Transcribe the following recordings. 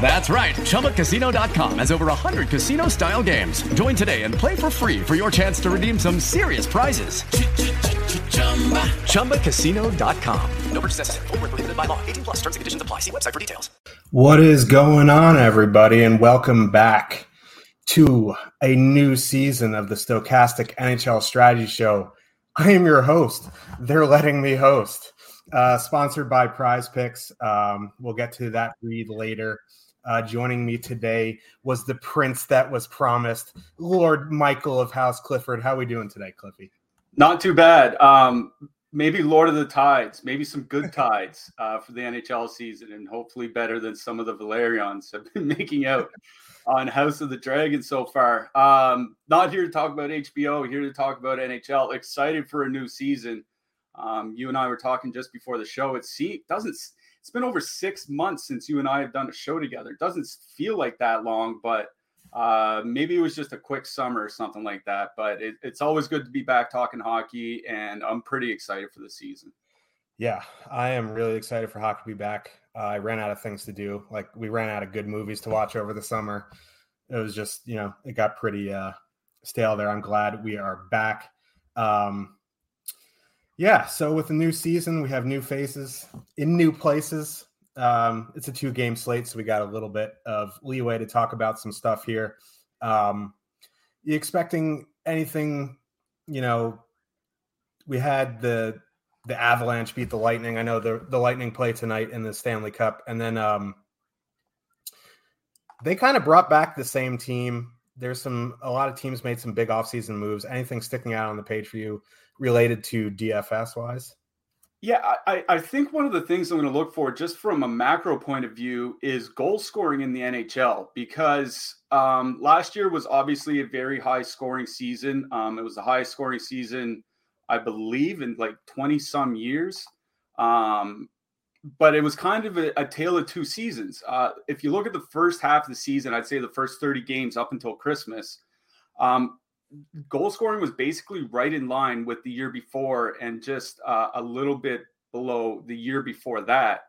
That's right. ChumbaCasino.com has over 100 casino style games. Join today and play for free for your chance to redeem some serious prizes. ChumbaCasino.com. No purchase necessary. Where prohibited by law. 18 plus terms and conditions apply. See website for details. What is going on, everybody? And welcome back to a new season of the Stokastic NHL Strategy Show. I am your host. They're letting me host. Uh, sponsored by Prize Picks. Um, we'll get to that read later. Uh, joining me today was the prince that was promised, Lord Michael of House Clifford. How are we doing today, Cliffy? Not too bad. Um, maybe Lord of the Tides, maybe some good tides uh, for the NHL season, and hopefully better than some of the Velaryons have been making out on House of the Dragon so far. Um, not here to talk about HBO, here to talk about NHL. Excited for a new season. Um, you and I were talking just before the show. It see, doesn't it's been over six months since you and I have done a show together. It doesn't feel like that long, but uh, maybe it was just a quick summer or something like that. But it, it's always good to be back talking hockey, and I'm pretty excited for the season. Yeah, I am really excited for hockey to be back. Uh, I ran out of things to do. Like we ran out of good movies to watch over the summer. It was just, you know, it got pretty uh, stale there. I'm glad we are back. Um, yeah, so with the new season, we have new faces in new places. Um, it's a two game slate, so we got a little bit of leeway to talk about some stuff here. Um, you expecting anything? You know, we had the the Avalanche beat the Lightning. I know the the Lightning play tonight in the Stanley Cup, and then um, they kind of brought back the same team. There's some a lot of teams made some big offseason moves. Anything sticking out on the page for you related to DFS wise? Yeah, I, I think one of the things I'm going to look for, just from a macro point of view, is goal scoring in the NHL because um, last year was obviously a very high scoring season. Um, it was the highest scoring season, I believe, in like 20 some years. Um, but it was kind of a, a tale of two seasons. Uh, if you look at the first half of the season, I'd say the first 30 games up until Christmas, um, goal scoring was basically right in line with the year before and just uh, a little bit below the year before that.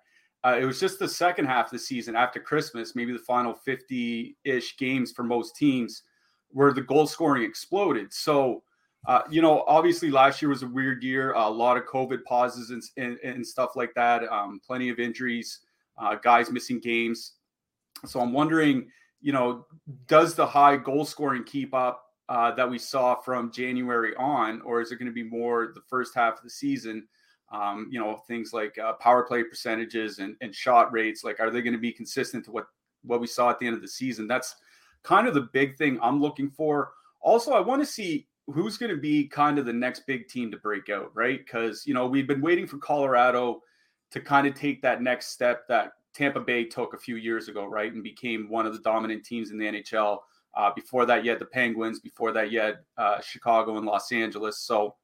Uh, it was just the second half of the season after Christmas, maybe the final 50 ish games for most teams, where the goal scoring exploded. So, uh, you know, obviously last year was a weird year, a lot of COVID pauses and, and, and stuff like that, um, plenty of injuries, uh, guys missing games. So I'm wondering, you know, does the high goal scoring keep up? Uh, that we saw from January on, or is it going to be more the first half of the season? Um, you know, things like uh, power play percentages and, and shot rates. Like, are they going to be consistent to what what we saw at the end of the season? That's kind of the big thing I'm looking for. Also, I want to see who's going to be kind of the next big team to break out, right? Because you know we've been waiting for Colorado to kind of take that next step that Tampa Bay took a few years ago, right, and became one of the dominant teams in the NHL. Uh, before that, you had the Penguins. Before that, you had uh, Chicago and Los Angeles. So,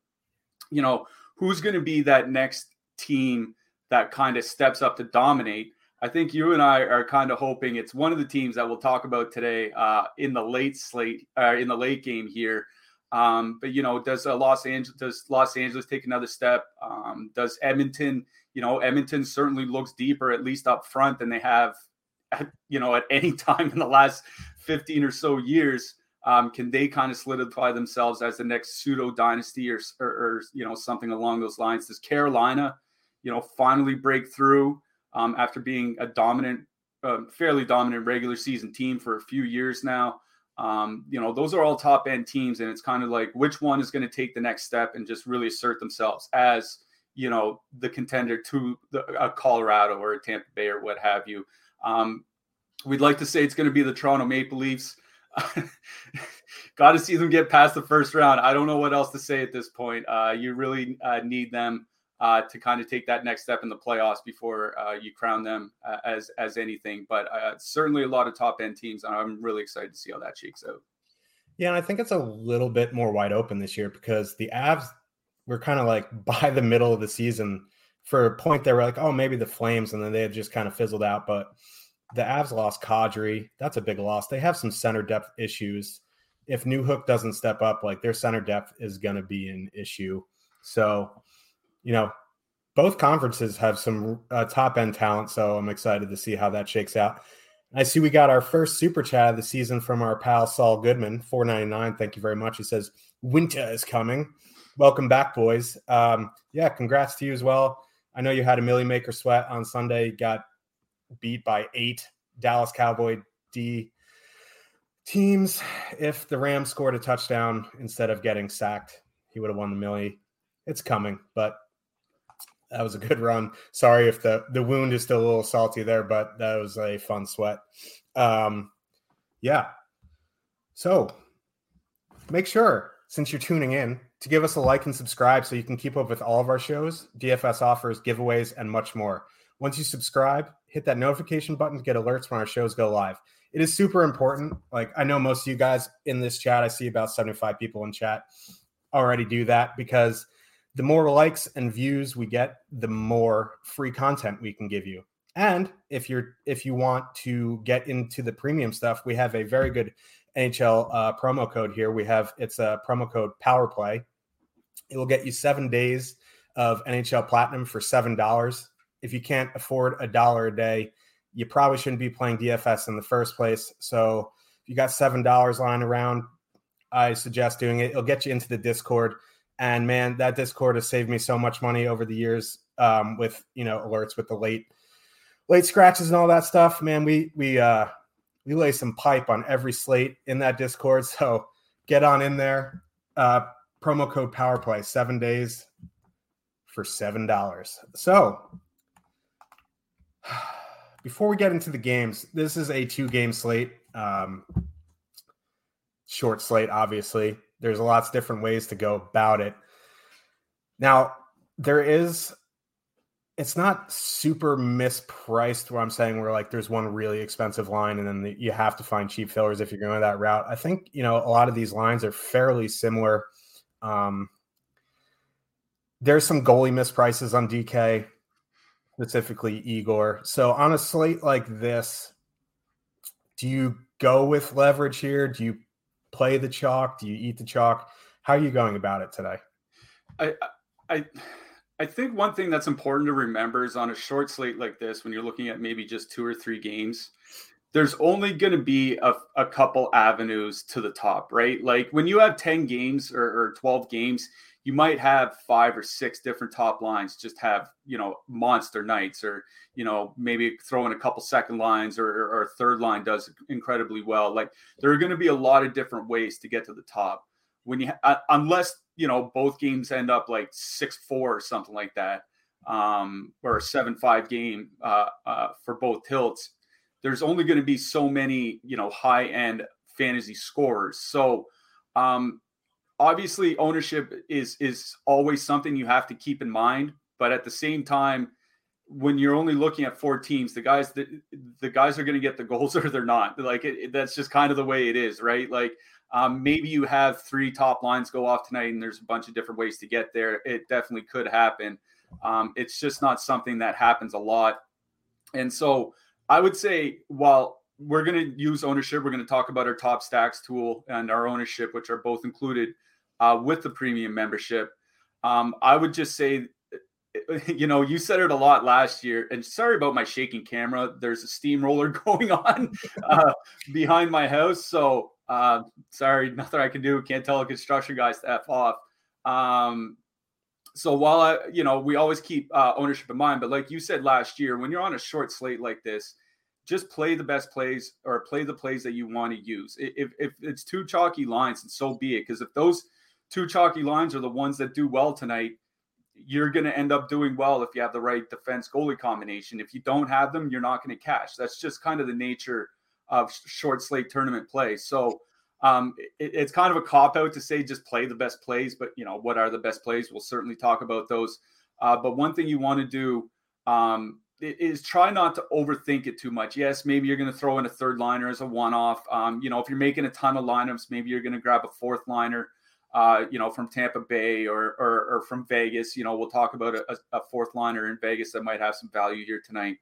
you know, who's going to be that next team that kind of steps up to dominate? I think you and I are kind of hoping it's one of the teams that we'll talk about today uh, in the late slate, uh, in the late game here. Um, but you know, does uh, Los Angeles does Los Angeles take another step? Um, does Edmonton? You know, Edmonton certainly looks deeper, at least up front, than they have, at, you know, at any time in the last 15 or so years, um, can they kind of solidify themselves as the next pseudo dynasty or, or, or, you know something along those lines? Does Carolina, you know, finally break through um, after being a dominant, uh, fairly dominant regular season team for a few years now? Um, you know, those are all top end teams, and it's kind of like which one is going to take the next step and just really assert themselves as you know, the contender to the, a Colorado or a Tampa Bay or what have you. Um, we'd like to say it's going to be the Toronto Maple Leafs. Got to see them get past the first round. I don't know what else to say at this point. Uh, you really uh, need them uh, to kind of take that next step in the playoffs before uh, you crown them uh, as as anything. But uh, certainly a lot of top end teams, and I'm really excited to see how that shakes out. Yeah, and I think it's a little bit more wide open this year because the Avs were kind of like by the middle of the season. For a point, they were like, "Oh, maybe the Flames," and then they have just kind of fizzled out. But the Avs lost Kadri. That's a big loss. They have some center depth issues. If Newhook doesn't step up, like their center depth is going to be an issue. So, you know, both conferences have some uh, top end talent. So I'm excited to see how that shakes out. I see we got our first super chat of the season from our pal Saul Goodman, 499. Thank you very much. He says, Winter is coming. Welcome back, boys. Um, yeah, congrats to you as well. I know you had a million maker sweat on Sunday, got beat by eight Dallas Cowboy D teams. If the Rams scored a touchdown instead of getting sacked, he would have won the millie. It's coming, but that was a good run. Sorry if the the wound is still a little salty there, but that was a fun sweat. Um, yeah. So make sure since you're tuning in to give us a like and subscribe so you can keep up with all of our shows, DFS offers, giveaways, and much more. Once you subscribe, hit that notification button to get alerts when our shows go live. It is super important. Like I know most of you guys in this chat, I see about 75 people in chat already do that because the more likes and views we get, the more free content we can give you. And if you're if you want to get into the premium stuff, we have a very good NHL uh, promo code here. We have it's a promo code Power Play. It will get you seven days of NHL Platinum for seven dollars. If you can't afford a dollar a day, you probably shouldn't be playing DFS in the first place. So if you got seven dollars lying around, I suggest doing it. It'll get you into the Discord. And man, that Discord has saved me so much money over the years um, with you know alerts with the late late scratches and all that stuff. Man, we we uh, we lay some pipe on every slate in that Discord. So get on in there. Uh, promo code PowerPlay seven days for seven dollars. So before we get into the games, this is a two game slate. Um, short slate, obviously. There's lots of different ways to go about it. Now, there is, it's not super mispriced where I'm saying where like there's one really expensive line and then the, you have to find cheap fillers if you're going that route. I think, you know, a lot of these lines are fairly similar. Um, there's some goalie misprices on DK, specifically Igor. So on a slate like this, do you go with leverage here? Do you play the chalk? Do you eat the chalk? How are you going about it today? I I I think one thing that's important to remember is on a short slate like this, when you're looking at maybe just two or three games, there's only going to be a, a couple avenues to the top, right? Like when you have 10 games or, or 12 games, you might have five or six different top lines just have you know monster nights or you know maybe throw in a couple second lines or, or, third line does incredibly well. Like there are going to be a lot of different ways to get to the top when you uh, unless you know both games end up like six four or something like that um or a seven five game uh, uh for both tilts there's only going to be so many you know high end fantasy scorers so um obviously ownership is is always something you have to keep in mind but at the same time when you're only looking at four teams the guys that the guys are going to get the goals or they're not. Like it, it, that's just kind of the way it is right? Like um, maybe you have three top lines go off tonight and there's a bunch of different ways to get there. It definitely could happen. Um, it's just not something that happens a lot. And so i would say while we're going to use ownership we're going to talk about our top stacks tool and our ownership which are both included uh, with the premium membership. Um, I would just say, you know, you said it a lot last year, and sorry about my shaking camera. There's a steamroller going on uh, behind my house, so uh, sorry, nothing I can do. Can't tell a construction guys to f off. Um, so while I, you know, we always keep uh, ownership in mind, but like you said last year, when you're on a short slate like this, just play the best plays or play the plays that you want to use. If, if it's two chalky lines, and so be it. Because if those two chalky lines are the ones that do well tonight, you're going to end up doing well if you have the right defense goalie combination. If you don't have them, you're not going to cash. That's just kind of the nature of short slate tournament play. So um, it, it's kind of a cop out to say just play the best plays, but you know what are the best plays? We'll certainly talk about those. Uh, but one thing you want to do um, is try not to overthink it too much. Yes, maybe you're going to throw in a third liner as a one off. Um, you know, if you're making a ton of lineups, maybe you're going to grab a fourth liner. Uh, you know, from Tampa Bay or, or, or from Vegas. You know, we'll talk about a, a, fourth liner in Vegas that might have some value here tonight.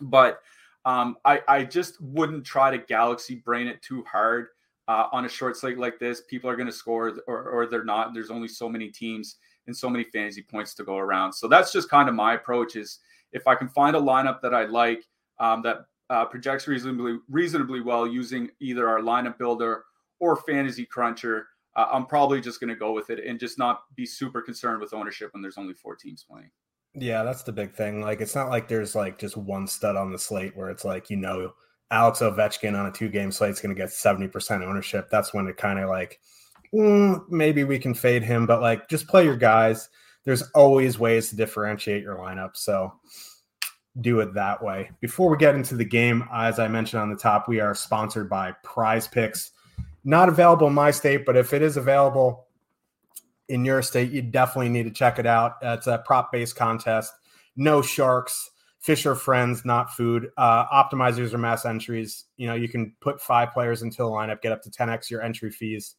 But um, I, I just wouldn't try to galaxy brain it too hard uh, on a short slate like this. People are going to score or, or they're not. There's only so many teams and so many fantasy points to go around. So that's just kind of my approach is if I can find a lineup that I like um, that uh, projects reasonably reasonably well using either our lineup builder or fantasy cruncher, uh, I'm probably just going to go with it and just not be super concerned with ownership when there's only four teams playing. Yeah, that's the big thing. Like, it's not like there's like just one stud on the slate where it's like, you know, Alex Ovechkin on a two game slate is going to get 70% ownership. That's when it kind of like, mm, maybe we can fade him, but like just play your guys. There's always ways to differentiate your lineup. So do it that way. Before we get into the game, as I mentioned on the top, we are sponsored by Prize Picks. Not available in my state, but if it is available in your state, you definitely need to check it out. It's a prop based contest. No sharks. Fish are friends, not food. Uh, optimizers are mass entries. You know, you can put five players into a lineup, get up to 10x your entry fees.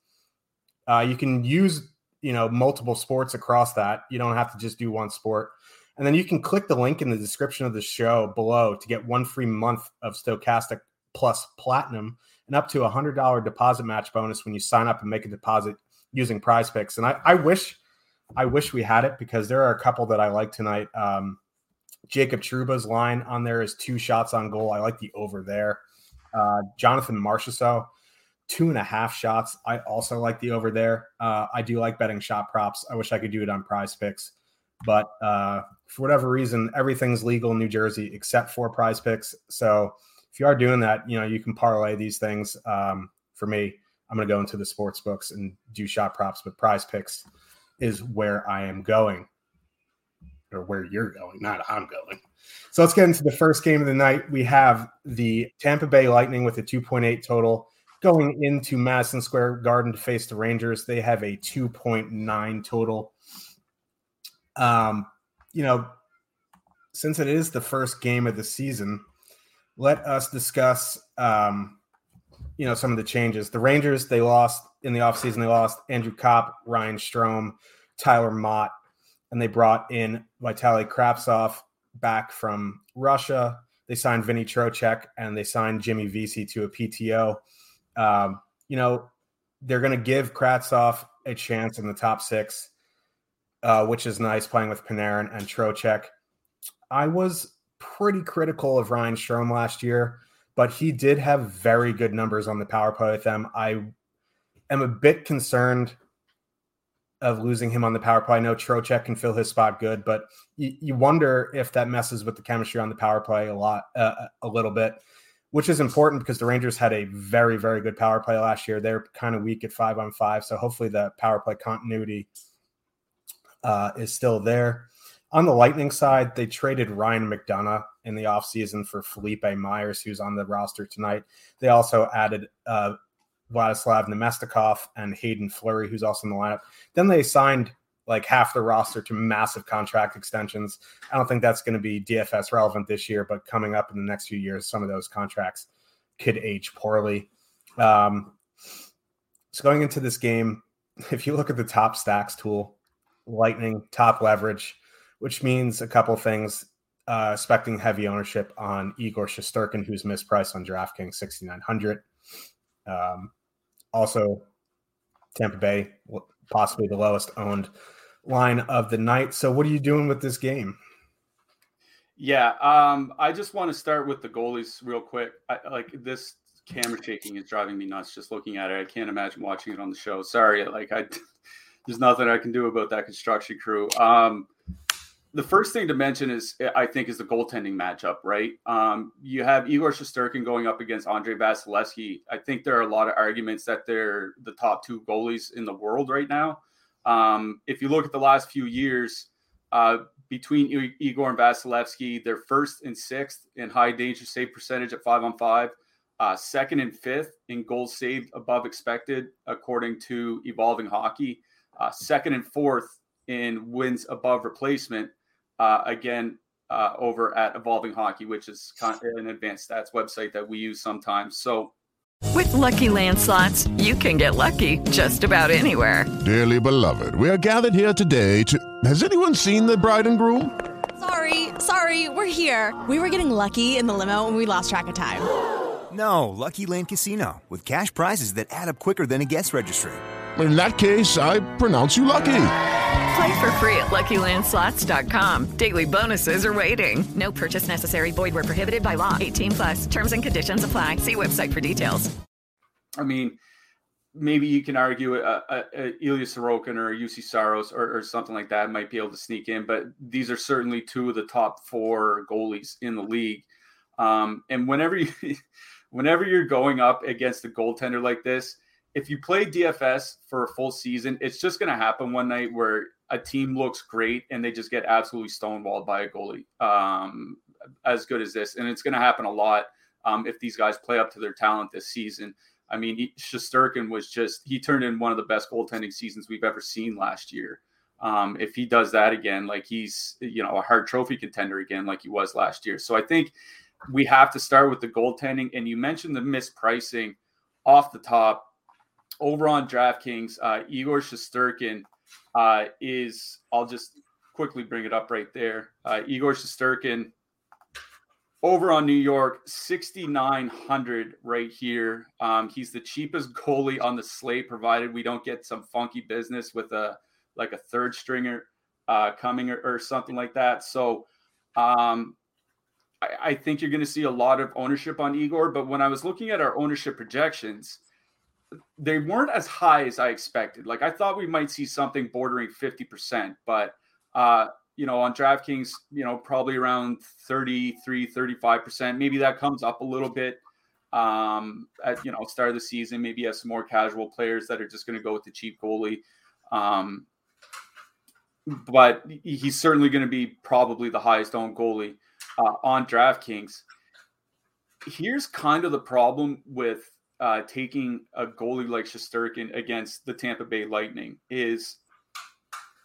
Uh, you can use, you know, multiple sports across that. You don't have to just do one sport. And then you can click the link in the description of the show below to get one free month of Stokastic Plus Platinum up to a hundred dollar deposit match bonus when you sign up and make a deposit using Prize Picks. And I, I wish, I wish we had it because there are a couple that I like tonight. Um, Jacob Trouba's line on there is two shots on goal. I like the over there. Uh, Jonathan Marchessault, two and a half shots. I also like the over there. Uh, I do like betting shot props. I wish I could do it on Prize Picks, but uh, for whatever reason, everything's legal in New Jersey except for Prize Picks. So if you are doing that, you know you can parlay these things. Um, for me, I'm going to go into the sports books and do shot props, but Prize Picks is where I am going or where you're going, not I'm going. So let's get into the first game of the night. We have the Tampa Bay Lightning with a 2.8 total going into Madison Square Garden to face the Rangers. They have a 2.9 total. Um, you know, since it is the first game of the season, let us discuss um, you know, some of the changes. The Rangers, they lost in the offseason, they lost Andrew Copp, Ryan Strome, Tyler Motte, and they brought in Vitaly Kravtsov back from Russia. They signed Vinny Trocheck and they signed Jimmy Vesey to a PTO. Um, you know, they're going to give Kravtsov a chance in the top six, uh, which is nice playing with Panarin and Trocheck. I was pretty critical of Ryan Strome last year, but he did have very good numbers on the power play with them. I am a bit concerned of losing him on the power play. I know Trocheck can fill his spot good, but you, you wonder if that messes with the chemistry on the power play a lot, uh, a little bit, which is important because the Rangers had a very, very good power play last year. They're kind of weak at five on five, so hopefully the power play continuity uh, is still there. On the Lightning side, they traded Ryan McDonagh in the offseason for Philippe Myers, who's on the roster tonight. They also added uh, Vladislav Namestnikov and Haydn Fleury, who's also in the lineup. Then they signed like half the roster to massive contract extensions. I don't think that's going to be DFS relevant this year, but coming up in the next few years, some of those contracts could age poorly. Um, so going into this game, if you look at the top stacks tool, Lightning top leverage, which means a couple things. Uh, expecting heavy ownership on Igor Shesterkin, who's mispriced on DraftKings 6,900. Um, also, Tampa Bay, possibly the lowest owned line of the night. So, what are you doing with this game? Yeah, um, I just want to start with the goalies real quick. I, like this camera shaking is driving me nuts just looking at it. I can't imagine watching it on the show. Sorry, like I, there's nothing I can do about that construction crew. Um, the first thing to mention is I think is the goaltending matchup, right? Um, you have Igor Shesterkin going up against Andrei Vasilevskiy. I think there are a lot of arguments that they're the top two goalies in the world right now. Um, if you look at the last few years, uh, between Igor and Vasilevskiy. They're first and sixth in high danger save percentage at five on five, uh, second and fifth in goals saved above expected, according to Evolving Hockey, uh, second and fourth in wins above replacement. Uh, again, uh, over at Evolving Hockey, which is an advanced stats website that we use sometimes. So, with LuckyLand Slots, you can get lucky just about anywhere. Dearly beloved, we are gathered here today to. Has anyone seen the bride and groom? Sorry, sorry, we're here. We were getting lucky in the limo and we lost track of time. No, Lucky Land Casino, with cash prizes that add up quicker than a guest registry. In that case, I pronounce you lucky. Play for free at LuckyLandSlots.com. Daily bonuses are waiting. No purchase necessary. Void where prohibited by law. 18 plus. Terms and conditions apply. See website for details. I mean, maybe you can argue a, a, a Ilya Sorokin or Juuse Saros or, or, something like that might be able to sneak in, but these are certainly two of the top four goalies in the league. Um, and whenever you, whenever you're going up against a goaltender like this, if you play DFS for a full season, it's just going to happen one night where a team looks great and they just get absolutely stonewalled by a goalie um, as good as this. And it's going to happen a lot um, if these guys play up to their talent this season. I mean, Shesterkin was just, he turned in one of the best goaltending seasons we've ever seen last year. Um, if he does that again, like he's, you know, a Hart Trophy contender again, like he was last year. So I think we have to start with the goaltending. And you mentioned the mispricing off the top over on DraftKings, uh, Igor Shesterkin uh, is, I'll just quickly bring it up right there. Uh, Igor Shesterkin over on New York, 6,900 right here. Um, he's the cheapest goalie on the slate, provided we don't get some funky business with a like a third stringer uh, coming or, or, something like that. So um, I, I think you're going to see a lot of ownership on Igor. But when I was looking at our ownership projections, they weren't as high as I expected. Like I thought we might see something bordering 50%, but uh, you know, on DraftKings, you know, probably around 33, 35%. Maybe that comes up a little bit um, at, you know, start of the season. Maybe you have some more casual players that are just going to go with the cheap goalie. Um, but he's certainly going to be probably the highest owned goalie uh, on DraftKings. Here's kind of the problem with uh, taking a goalie like Shesterkin against the Tampa Bay Lightning is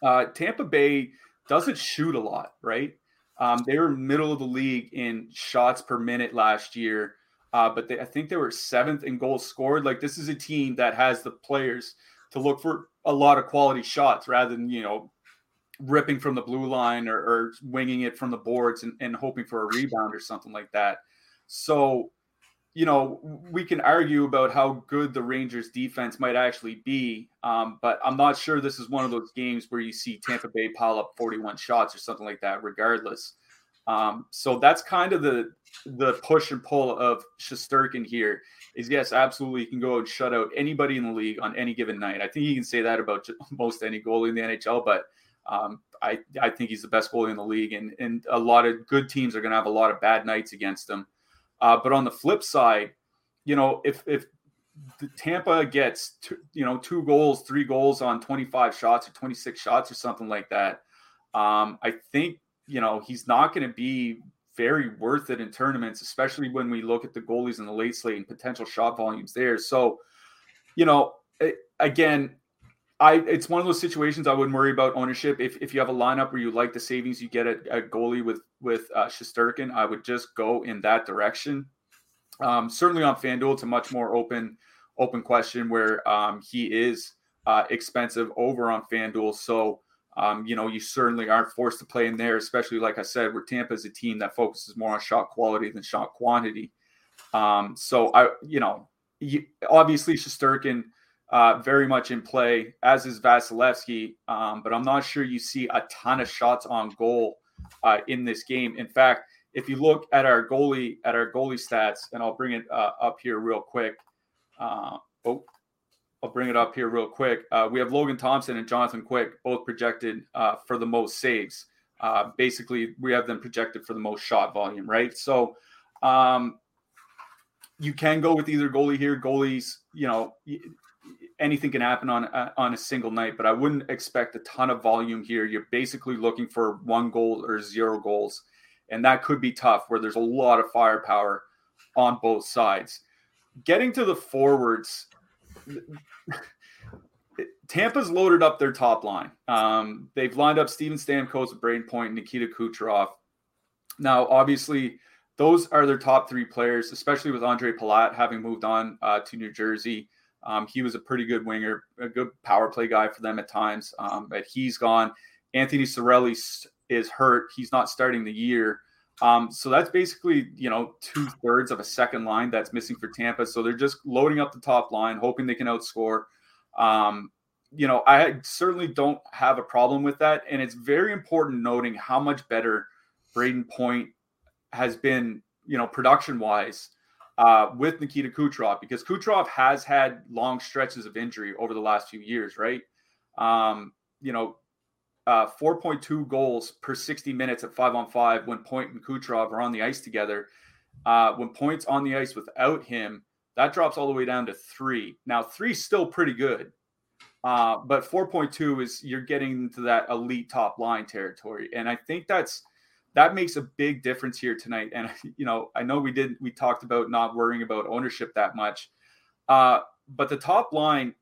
uh, Tampa Bay doesn't shoot a lot, right? Um, they were middle of the league in shots per minute last year, uh, but they, I think they were seventh in goals scored. Like this is a team that has the players to look for a lot of quality shots rather than you know ripping from the blue line or, or winging it from the boards and, and hoping for a rebound or something like that. So you know, we can argue about how good the Rangers defense might actually be, um, but I'm not sure this is one of those games where you see Tampa Bay pile up 41 shots or something like that, regardless. Um, so that's kind of the the push and pull of Shesterkin here. Is yes, absolutely, he can go and shut out anybody in the league on any given night. I think you can say that about most any goalie in the NHL, but um, I I think he's the best goalie in the league, and and a lot of good teams are going to have a lot of bad nights against him. Uh, but on the flip side, you know, if if Tampa gets two, you know two goals, three goals on 25 shots or 26 shots or something like that, um, I think you know he's not going to be very worth it in tournaments, especially when we look at the goalies in the late slate and potential shot volumes there. So, you know, again, I it's one of those situations I wouldn't worry about ownership. If if you have a lineup where you like the savings you get at, at goalie with with uh, Shesterkin, I would just go in that direction. Um, certainly on FanDuel, it's a much more open open question where um, he is uh, expensive over on FanDuel. So um, you know you certainly aren't forced to play in there, especially like I said, where Tampa is a team that focuses more on shot quality than shot quantity. Um, so I you know you, obviously Shesterkin – uh, very much in play, as is Vasilevskiy. Um, but I'm not sure you see a ton of shots on goal uh, in this game. In fact, if you look at our goalie at our goalie stats, and I'll bring it uh, up here real quick. Uh, oh, I'll bring it up here real quick. Uh, we have Logan Thompson and Jonathan Quick both projected uh, for the most saves. basically, we have them projected for the most shot volume, right? So. Um, you can go with either goalie here. Goalies, you know, anything can happen on uh, on a single night, but I wouldn't expect a ton of volume here. You're basically looking for one goal or zero goals, and that could be tough where there's a lot of firepower on both sides. Getting to the forwards, Tampa's loaded up their top line. Um, they've lined up Steven Stamkos, Brayden Point, Nikita Kucherov. Now, obviously, those are their top three players, especially with Ondrej Palat having moved on uh, to New Jersey. Um, he was a pretty good winger, a good power play guy for them at times, um, but he's gone. Anthony Cirelli is hurt. He's not starting the year. Um, so that's basically, you know, two thirds of a second line that's missing for Tampa. So they're just loading up the top line, hoping they can outscore. Um, you know, I certainly don't have a problem with that. And it's very important noting how much better Brayden Point has been, you know, production wise uh, with Nikita Kucherov because Kucherov has had long stretches of injury over the last few years, right? Um, you know, uh, 4.2 goals per 60 minutes at five on five when Point and Kucherov are on the ice together. Uh, when Point's on the ice without him, that drops all the way down to three. Now, three still pretty good, uh, but 4.2 is you're getting into that elite top line territory, and I think that's that makes a big difference here tonight. And you know, I know we did we talked about not worrying about ownership that much, uh, but the top line,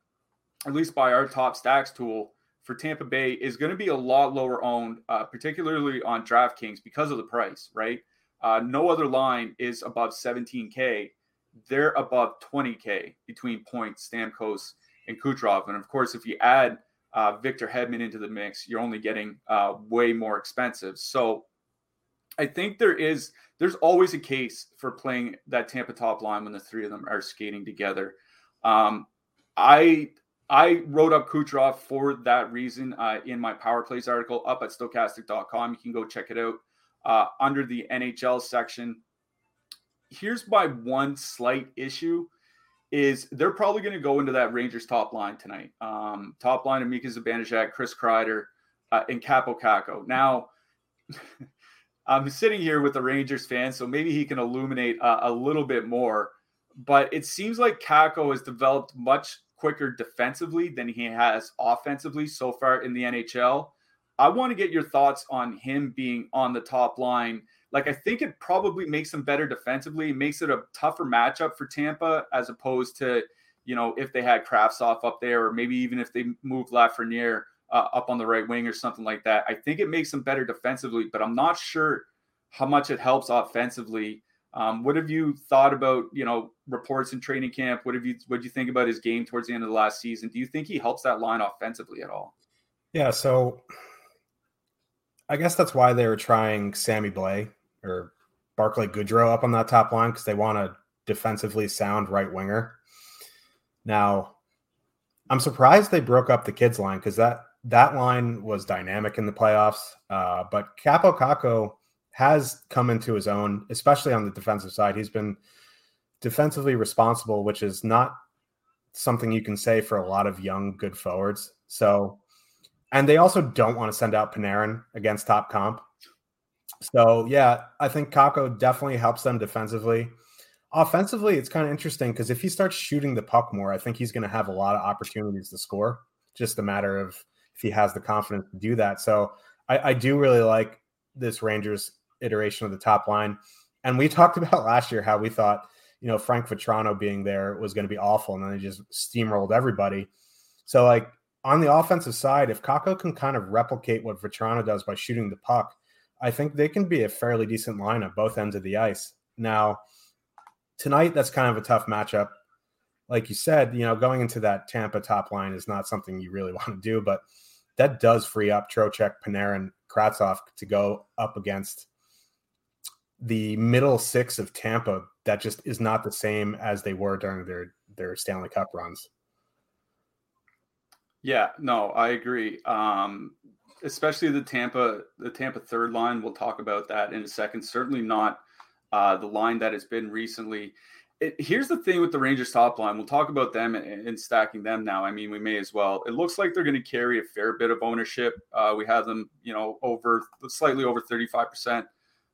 at least by our top stacks tool for Tampa Bay, is going to be a lot lower owned, uh, particularly on DraftKings because of the price. Right, uh, no other line is above 17k. They're above 20k between Point, Stamkos, and Kucherov. And of course, if you add uh, Victor Hedman into the mix, you're only getting uh, way more expensive. So I think there is there's always a case for playing that Tampa top line when the three of them are skating together. Um, I I wrote up Kucherov for that reason uh, in my power plays article up at stokastic.com. You can go check it out uh, under the NHL section. Here's my one slight issue is they're probably going to go into that Rangers top line tonight. Um, top line of Mika Zibanejad, Chris Kreider, uh, and Kaapo Kakko. Now, I'm sitting here with the Rangers fan, so maybe he can illuminate uh, a little bit more. But it seems like Kakko has developed much quicker defensively than he has offensively so far in the NHL. I want to get your thoughts on him being on the top line. Like, I think it probably makes him better defensively, makes it a tougher matchup for Tampa as opposed to, you know, if they had Kravtsov up there, or maybe even if they moved Lafreniere uh, up on the right wing or something like that. I think it makes them better defensively, but I'm not sure how much it helps offensively. Um, what have you thought about, you know, reports in training camp? What have you what do you think about his game towards the end of the last season? Do you think he helps that line offensively at all? Yeah, so I guess that's why they were trying Sammy Blais or Barclay Goodrow up on that top line because they want a defensively sound right winger. Now, I'm surprised they broke up the kids line because that that line was dynamic in the playoffs. Uh, but Kaapo Kakko has come into his own, especially on the defensive side. He's been defensively responsible, which is not something you can say for a lot of young, good forwards. So, and they also don't want to send out Panarin against top comp. So, yeah, I think Kakko definitely helps them defensively. Offensively, it's kind of interesting because if he starts shooting the puck more, I think he's going to have a lot of opportunities to score. Just a matter of if he has the confidence to do that. So I, I do really like this Rangers iteration of the top line. And we talked about last year how we thought, you know, Frank Vatrano being there was going to be awful, and then they just steamrolled everybody. So, like on the offensive side, if Kakko can kind of replicate what Vatrano does by shooting the puck, I think they can be a fairly decent line at both ends of the ice. Now, tonight, that's kind of a tough matchup like you said, you know, going into that Tampa top line is not something you really want to do, but that does free up Trocheck, Panarin, Kravtsov to go up against the middle six of Tampa. That just is not the same as they were during their their Stanley Cup runs. Yeah, no, I agree. Um, especially the Tampa, the Tampa third line. We'll talk about that in a second. Certainly not uh, the line that has been recently it, here's the thing with the Rangers top line. We'll talk about them and, stacking them now. I mean, we may as well. It looks like they're going to carry a fair bit of ownership. Uh, we have them, you know, over slightly over 35%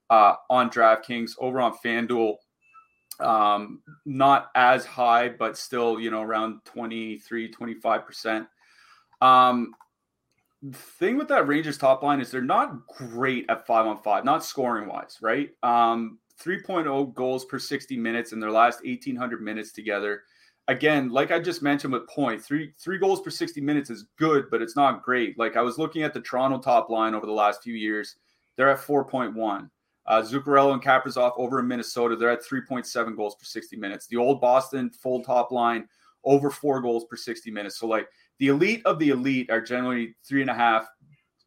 uh, on DraftKings. Over on FanDuel, Um, not as high, but still, you know, around 23, 25%. Um, thing with that Rangers top line is they're not great at five on five, not scoring wise, right? Um, 3.0 goals per 60 minutes in their last 1800 minutes together. Again, like I just mentioned with point, three three goals per 60 minutes is good, but it's not great. Like I was looking at the Toronto top line over the last few years, they're at 4.1. Uh, Zuccarello and Kaprizov over in Minnesota, they're at 3.7 goals per 60 minutes. The old Boston full top line over four goals per 60 minutes. So like the elite of the elite are generally three and a half,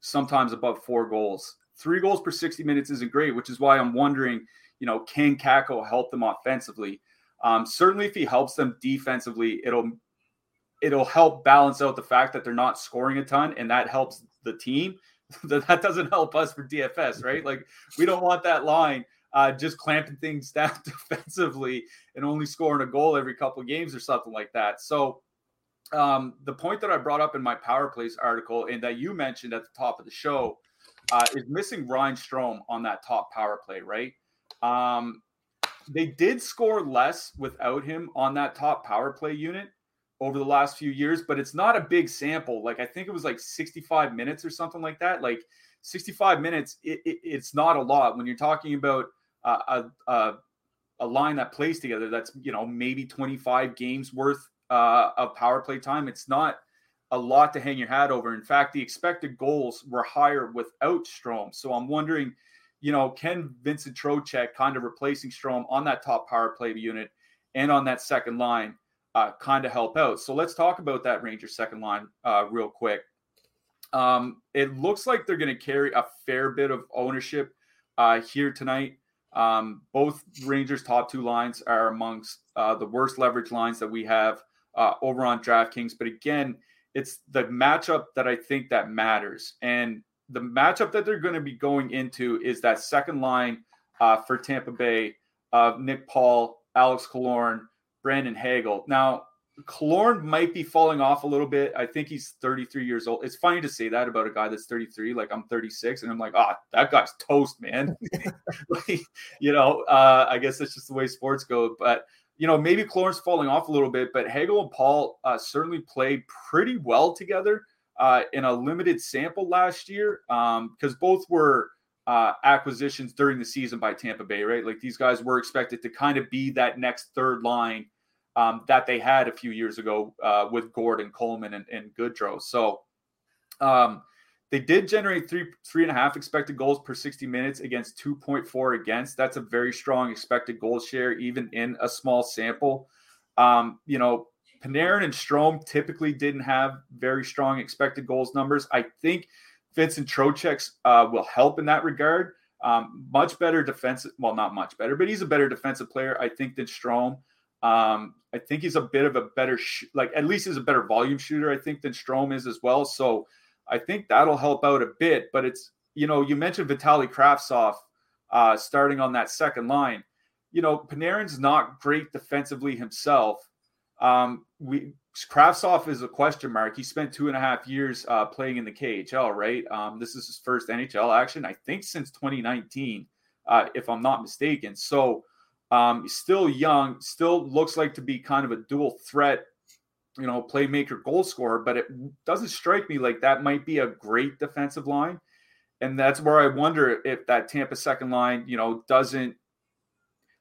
sometimes above four goals. Three goals per 60 minutes isn't great, which is why I'm wondering, you know, can Kakko help them offensively? Um, certainly, if he helps them defensively, it'll it'll help balance out the fact that they're not scoring a ton, and that helps the team. that doesn't help us for DFS, right? Like we don't want that line uh, just clamping things down defensively and only scoring a goal every couple games or something like that. So um, the point that I brought up in my power plays article and that you mentioned at the top of the show uh, is missing Ryan Strome on that top power play, right? Um, they did score less without him on that top power play unit over the last few years, but it's not a big sample. Like I think it was like 65 minutes or something like that. Like 65 minutes, it, it, it's not a lot when you're talking about uh, a, a, a line that plays together. That's you know maybe 25 games worth uh, of power play time. It's not a lot to hang your hat over. In fact, the expected goals were higher without Strome. So I'm wondering, you know, can Vincent Trocheck kind of replacing Strome on that top power play unit and on that second line uh, kind of help out? So let's talk about that Ranger second line uh, real quick. Um, it looks like they're going to carry a fair bit of ownership uh, here tonight. Um, both Rangers' top two lines are amongst uh, the worst leverage lines that we have uh, over on DraftKings. But again, it's the matchup that I think that matters. And the matchup that they're going to be going into is that second line uh, for Tampa Bay of Nick Paul, Alex Killorn, Brandon Hagel. Now, Killorn might be falling off a little bit. I think he's 33 years old. It's funny to say that about a guy that's 33. Like I'm 36, and I'm like, ah, oh, that guy's toast, man. like, you know, uh, I guess that's just the way sports go. But you know, maybe Killorn's falling off a little bit, but Hagel and Paul uh, certainly played pretty well together uh, in a limited sample last year because um, both were uh, acquisitions during the season by Tampa Bay, right? Like these guys were expected to kind of be that next third line um, that they had a few years ago uh, with Gourde, Coleman, and, and Goodrow. So um, they did generate three three and a half expected goals per 60 minutes against 2.4 against. That's a very strong expected goal share, even in a small sample. Um, you know, Panarin and Strome typically didn't have very strong expected goals numbers. I think Vincent Trocheck uh, will help in that regard. Um, much better defensive, well, not much better, but he's a better defensive player, I think, than Strome. Um, I think he's a bit of a better, sh- like at least he's a better volume shooter, I think, than Strome is as well. So I think that'll help out a bit. But it's, you know, you mentioned Vitali Kravtsov uh, starting on that second line. You know, Panarin's not great defensively himself. Um, we Kravtsov is a question mark. He spent two and a half years uh, playing in the KHL, right? Um, this is his first NHL action, I think, since 2019, uh, if I'm not mistaken. So, um, still young, still looks like to be kind of a dual threat you know, playmaker goal scorer, but it doesn't strike me like that might be a great defensive line. And that's where I wonder if that Tampa second line, you know, doesn't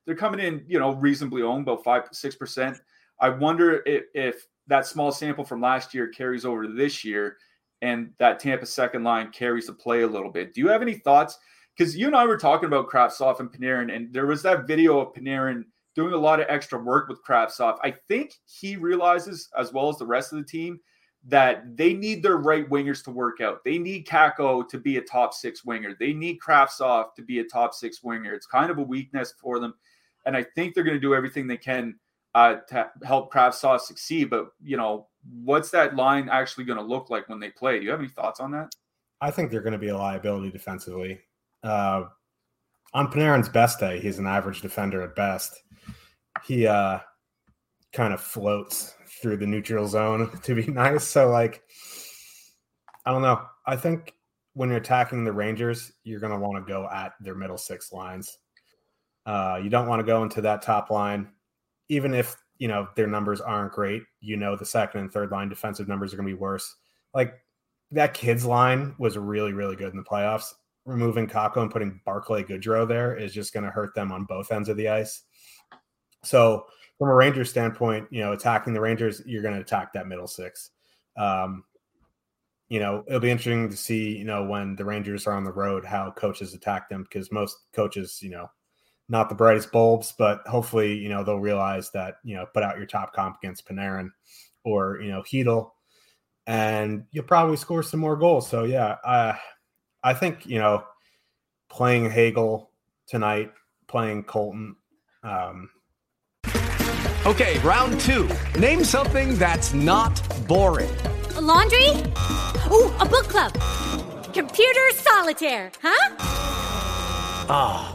they're coming in, you know, reasonably owned, about five, six percent. I wonder if, if that small sample from last year carries over to this year and that Tampa second line carries the play a little bit. Do you have any thoughts? Because you and I were talking about Kravtsov and Panarin, and there was that video of Panarin doing a lot of extra work with Kravtsov. I think he realizes, as well as the rest of the team, that they need their right wingers to work out. They need Kakko to be a top six winger. They need Kravtsov to be a top six winger. It's kind of a weakness for them. And I think they're going to do everything they can uh, to help Kravtsov succeed. But, you know, what's that line actually going to look like when they play? Do you have any thoughts on that? I think they're going to be a liability defensively. Uh, on Panarin's best day, he's an average defender at best he uh kind of floats through the neutral zone to be nice. So like I don't know. I think when you're attacking the Rangers, you're going to want to go at their middle six lines. Uh, you don't want to go into that top line, even if you know their numbers aren't great. You know the second and third line defensive numbers are going to be worse. Like that kids line was really really good in the playoffs. Removing Kakko and putting Barclay Goodrow there is just going to hurt them on both ends of the ice. So from a Rangers standpoint, you know, attacking the Rangers, you're going to attack that middle six. Um, you know, it'll be interesting to see, you know, when the Rangers are on the road, how coaches attack them because most coaches, you know, not the brightest bulbs, but hopefully, you know, they'll realize that, you know, put out your top comp against Panarin or, you know, Chytil, and you'll probably score some more goals. So, yeah, uh, I think, you know, playing Hagel tonight, playing Colton. Um, okay, round two. Name something that's not boring. A laundry? Ooh, a book club. Computer solitaire, huh? Ah. Oh.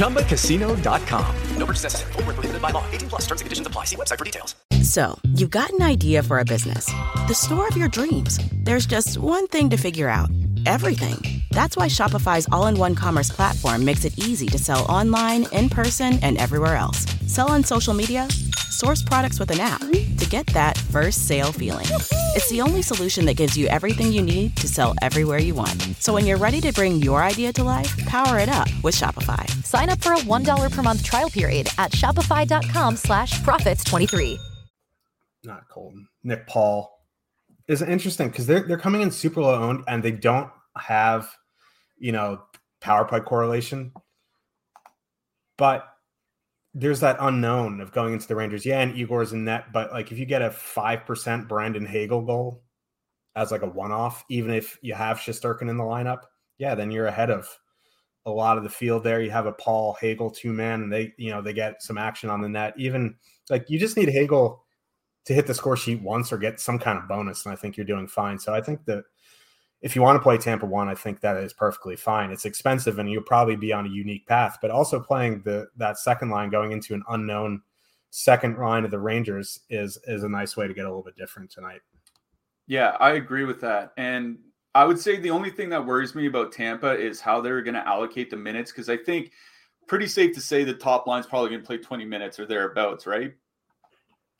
ChumbaCasino.com. No purchase necessary. Full prohibited by law. 18 plus terms and conditions apply. See website for details. So, you've got an idea for a business the store of your dreams. There's just one thing to figure out everything. That's why Shopify's all in one commerce platform makes it easy to sell online, in person, and everywhere else. Sell on social media, source products with an app to get that first sale feeling. It's the only solution that gives you everything you need to sell everywhere you want. So when you're ready to bring your idea to life, power it up with Shopify. Sign up for a $1 per month trial period at shopify.com slash profits 23. Not Colton. Nick Paul is interesting because they're they're coming in super low owned and they don't have, you know, power play correlation. But there's that unknown of going into the Rangers. Yeah, and Igor's in net, but like if you get a five percent Brandon Hagel goal as like a one off, even if you have Shesterkin in the lineup, yeah, then you're ahead of a lot of the field there. You have a Paul Hagel two man, and they you know they get some action on the net. Even like you just need Hagel to hit the score sheet once or get some kind of bonus, and I think you're doing fine. So I think that if you want to play Tampa one, I think that is perfectly fine. It's expensive, and you'll probably be on a unique path. But also playing the that second line going into an unknown second line of the Rangers is is a nice way to get a little bit different tonight. Yeah, I agree with that, and I would say the only thing that worries me about Tampa is how they're going to allocate the minutes because I think pretty safe to say the top line's probably going to play 20 minutes or thereabouts, right?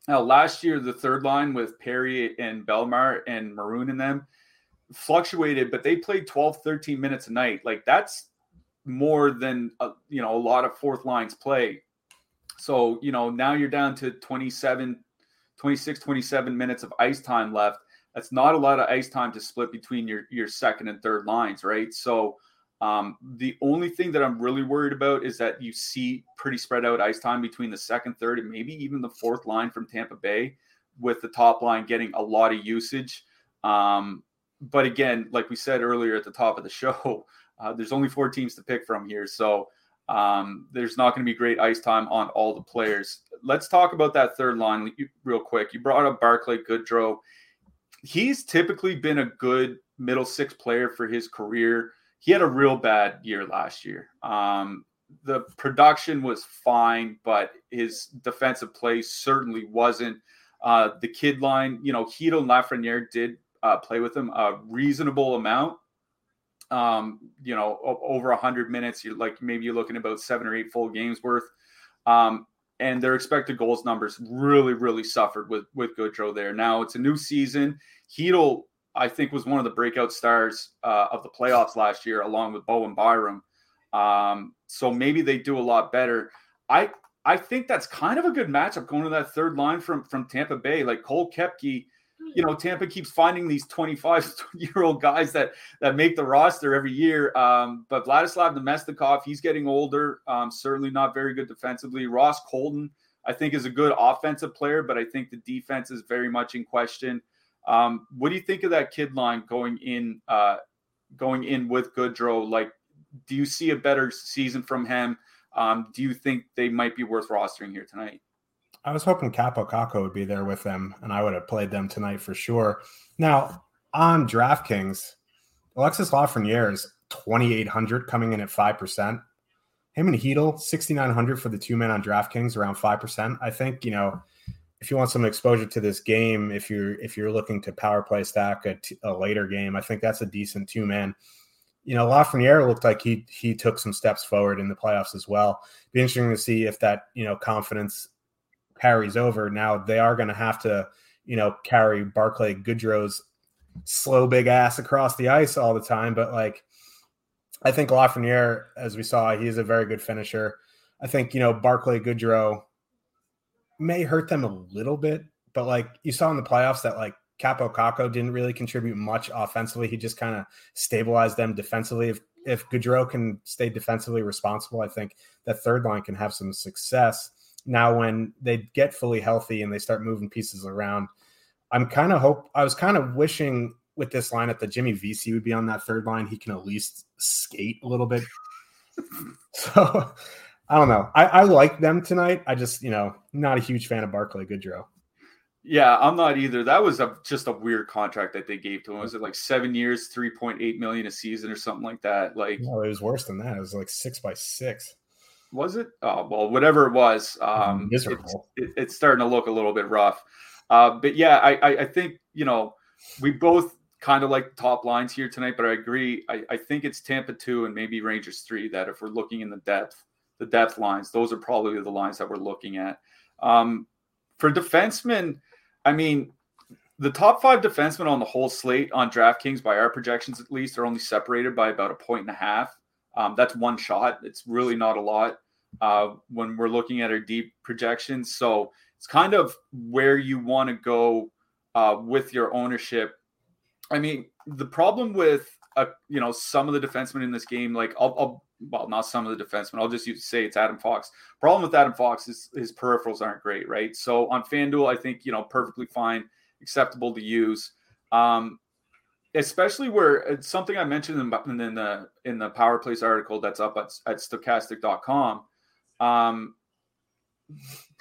Now, last year, the third line with Perry and Bellemare and Maroon in them fluctuated, but they played 12, 13 minutes a night. Like that's more than, uh, you know, a lot of fourth lines play. So, you know, now you're down to 27, 26, 27 minutes of ice time left. That's not a lot of ice time to split between your, your second and third lines, right? So, um, the only thing that I'm really worried about is that you see pretty spread out ice time between the second, third, and maybe even the fourth line from Tampa Bay, with the top line getting a lot of usage. Um, but again, like we said earlier at the top of the show, uh, there's only four teams to pick from here, so um, there's not going to be great ice time on all the players. Let's talk about that third line real quick. You brought up Barclay Goodrow. He's typically been a good middle six player for his career he had a real bad year last year. Um, the production was fine, but his defensive play certainly wasn't. Uh, the kid line, you know, Chytil and Lafreniere did uh, play with him a reasonable amount. Um, you know, over a 100 minutes, you're like maybe you're looking about seven or eight full games worth. Um, and their expected goals numbers really, really suffered with with Goodrow there. Now it's a new season. Chytil I think was one of the breakout stars uh, of the playoffs last year, along with Bowen Byram. Um, so maybe they do a lot better. I I think that's kind of a good matchup going to that third line from from Tampa Bay. Like Cole Koepke, you know, Tampa keeps finding these 25 year old guys that that make the roster every year. Um, but Vladislav Namestnikov, he's getting older. Um, certainly not very good defensively. Ross Colton, I think, is a good offensive player, but I think the defense is very much in question. Um, what do you think of that kid line going in, uh, going in with Goodrow? Like, do you see a better season from him? Um, do you think they might be worth rostering here tonight? I was hoping Kaapo Kakko would be there with them, and I would have played them tonight for sure. Now on DraftKings, Alexis Lafreniere is twenty eight hundred coming in at five percent. him and Chytil, 6,900 for the two men on DraftKings, around 5%. I think, you know, if you want some exposure to this game, if you're if you're looking to power play stack a, t- a later game, I think that's a decent two man. You know, Lafreniere looked like he he took some steps forward in the playoffs as well. Be interesting to see if that you know confidence carries over. Now they are going to have to you know carry Barclay Goodrow's slow big ass across the ice all the time, but like I think Lafreniere, as we saw, he is a very good finisher. I think you know Barclay Goodrow may hurt them a little bit, but like you saw in the playoffs that like Kaapo Kakko didn't really contribute much offensively. He just kind of stabilized them defensively. If if Goodrow can stay defensively responsible, I think that third line can have some success. Now, when they get fully healthy and they start moving pieces around, I'm kind of hope I was kind of wishing with this lineup that Jimmy Vesey would be on that third line. He can at least skate a little bit. so I don't know. I, I like them tonight. I just, you know, not a huge fan of Barclay Goodrow. Yeah, I'm not either. That was a, just a weird contract that they gave to him. Was it like seven years, three point eight million a season, or something like that? Like, no, it was worse than that. It was like six by six. Was it? Oh well, whatever it was. Um, Miserable. It's, it's starting to look a little bit rough. Uh, but yeah, I, I, I think you know we both kind of like the top lines here tonight. But I agree. I, I think it's Tampa two and maybe Rangers three that if we're looking in the depth the depth lines. Those are probably the lines that we're looking at. Um, for defensemen, I mean, the top five defensemen on the whole slate on DraftKings, by our projections at least, are only separated by about a point and a half. Um, that's one shot. It's really not a lot uh, when we're looking at our deep projections. So it's kind of where you want to go uh, with your ownership. I mean, the problem with uh, you know some of the defensemen in this game, like I'll, I'll well, not some of the defensemen. I'll just use, say it's Adam Fox. Problem with Adam Fox is his peripherals aren't great, right? So on FanDuel, I think you know perfectly fine, acceptable to use. Um, especially where it's something I mentioned in, the in the Power Place article that's up at, at Stokastic.com. Um,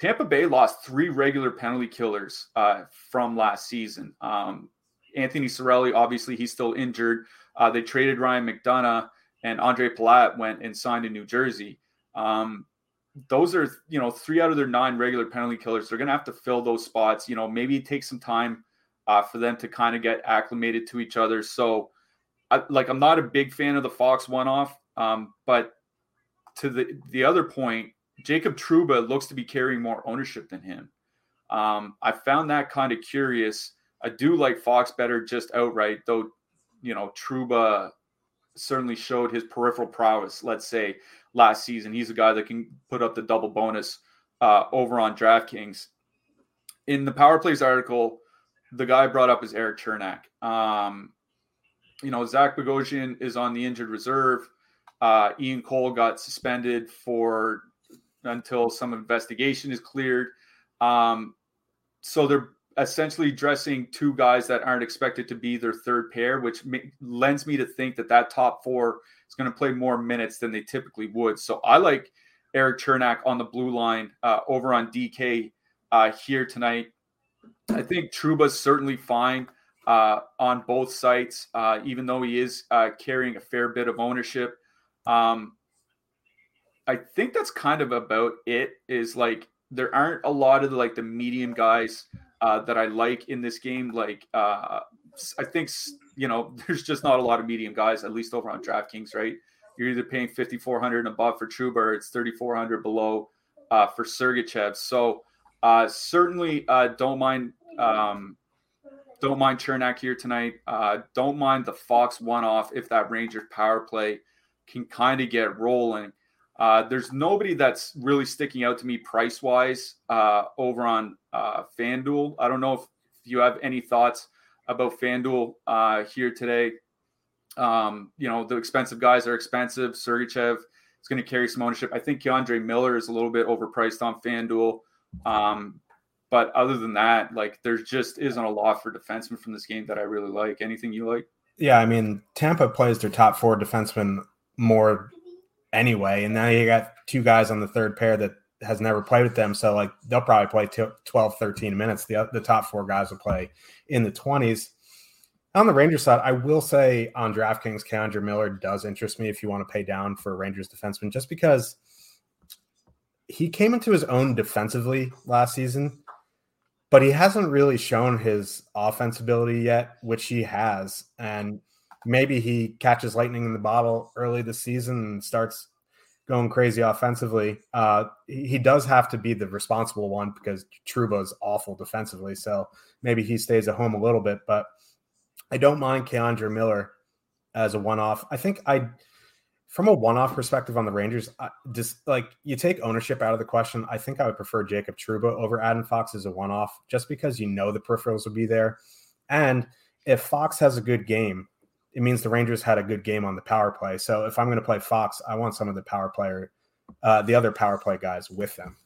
Tampa Bay lost three regular penalty killers uh, from last season. Um, Anthony Cirelli, obviously, he's still injured. Uh, they traded Ryan McDonagh, and Ondrej Palat went and signed in New Jersey. Um, those are you know three out of their nine regular penalty killers. They're going to have to fill those spots. You know, maybe it takes some time uh, for them to kind of get acclimated to each other. So, I, like, I'm not a big fan of the Fox one-off, um, but to the the other point, Jacob Trouba looks to be carrying more ownership than him. Um, I found that kind of curious. I do like Fox better just outright, though. You know, Truba certainly showed his peripheral prowess, let's say last season. He's a guy that can put up the double bonus uh, over on DraftKings. In the Power Plays article, the guy I brought up is Erik Cernak. Um, you know, Zach Bogosian is on the injured reserve. Uh, Ian Cole got suspended for until some investigation is cleared. Um, so they're essentially dressing two guys that aren't expected to be their third pair, which lends me to think that that top four is going to play more minutes than they typically would. So I like Erik Cernak on the blue line uh, over on DK uh, here tonight. I think Trouba's certainly fine uh, on both sites, uh, even though he is uh, carrying a fair bit of ownership. Um, I think that's kind of about it. Is like there aren't a lot of like the medium guys uh, that I like in this game. Like, uh, I think, you know, there's just not a lot of medium guys, at least over on DraftKings, right? You're either paying 5,400 and above for Trouba, or it's 3,400 below uh, for Sergachev. So, uh, certainly uh, don't mind. Um, don't mind Cernak here tonight. Uh, don't mind the Fox one off if that Rangers power play can kind of get rolling. Uh, there's nobody that's really sticking out to me price wise uh, over on uh, FanDuel. I don't know if, if, you have any thoughts about FanDuel uh, here today. Um, you know, the expensive guys are expensive. Sergachev is going to carry some ownership. I think K'Andre Miller is a little bit overpriced on FanDuel. Um, but other than that, like there's just isn't a lot for defensemen from this game that I really like. Anything you like? Yeah, I mean, Tampa plays their top four defensemen more anyway. And now you got two guys on the third pair that has never played with them. So like they'll probably play t- 12, 13 minutes. The, the top four guys will play in the 20s. On the Rangers side, I will say on DraftKings, K'Andre Miller does interest me if you want to pay down for Rangers defenseman, just because he came into his own defensively last season, but he hasn't really shown his offense ability yet, which he has. And maybe he catches lightning in the bottle early this season and starts going crazy offensively. Uh, he, does have to be the responsible one because Trouba's awful defensively. So maybe he stays at home a little bit, but I don't mind K'Andre Miller as a one off. I think I from a one-off perspective on the Rangers, I, just like you take ownership out of the question, I think I would prefer Jacob Trouba over Adam Fox as a one-off, just because you know the peripherals will be there, and if Fox has a good game, it means the Rangers had a good game on the power play. So if I'm going to play Fox, I want some of the power player, uh, the other power play guys with them.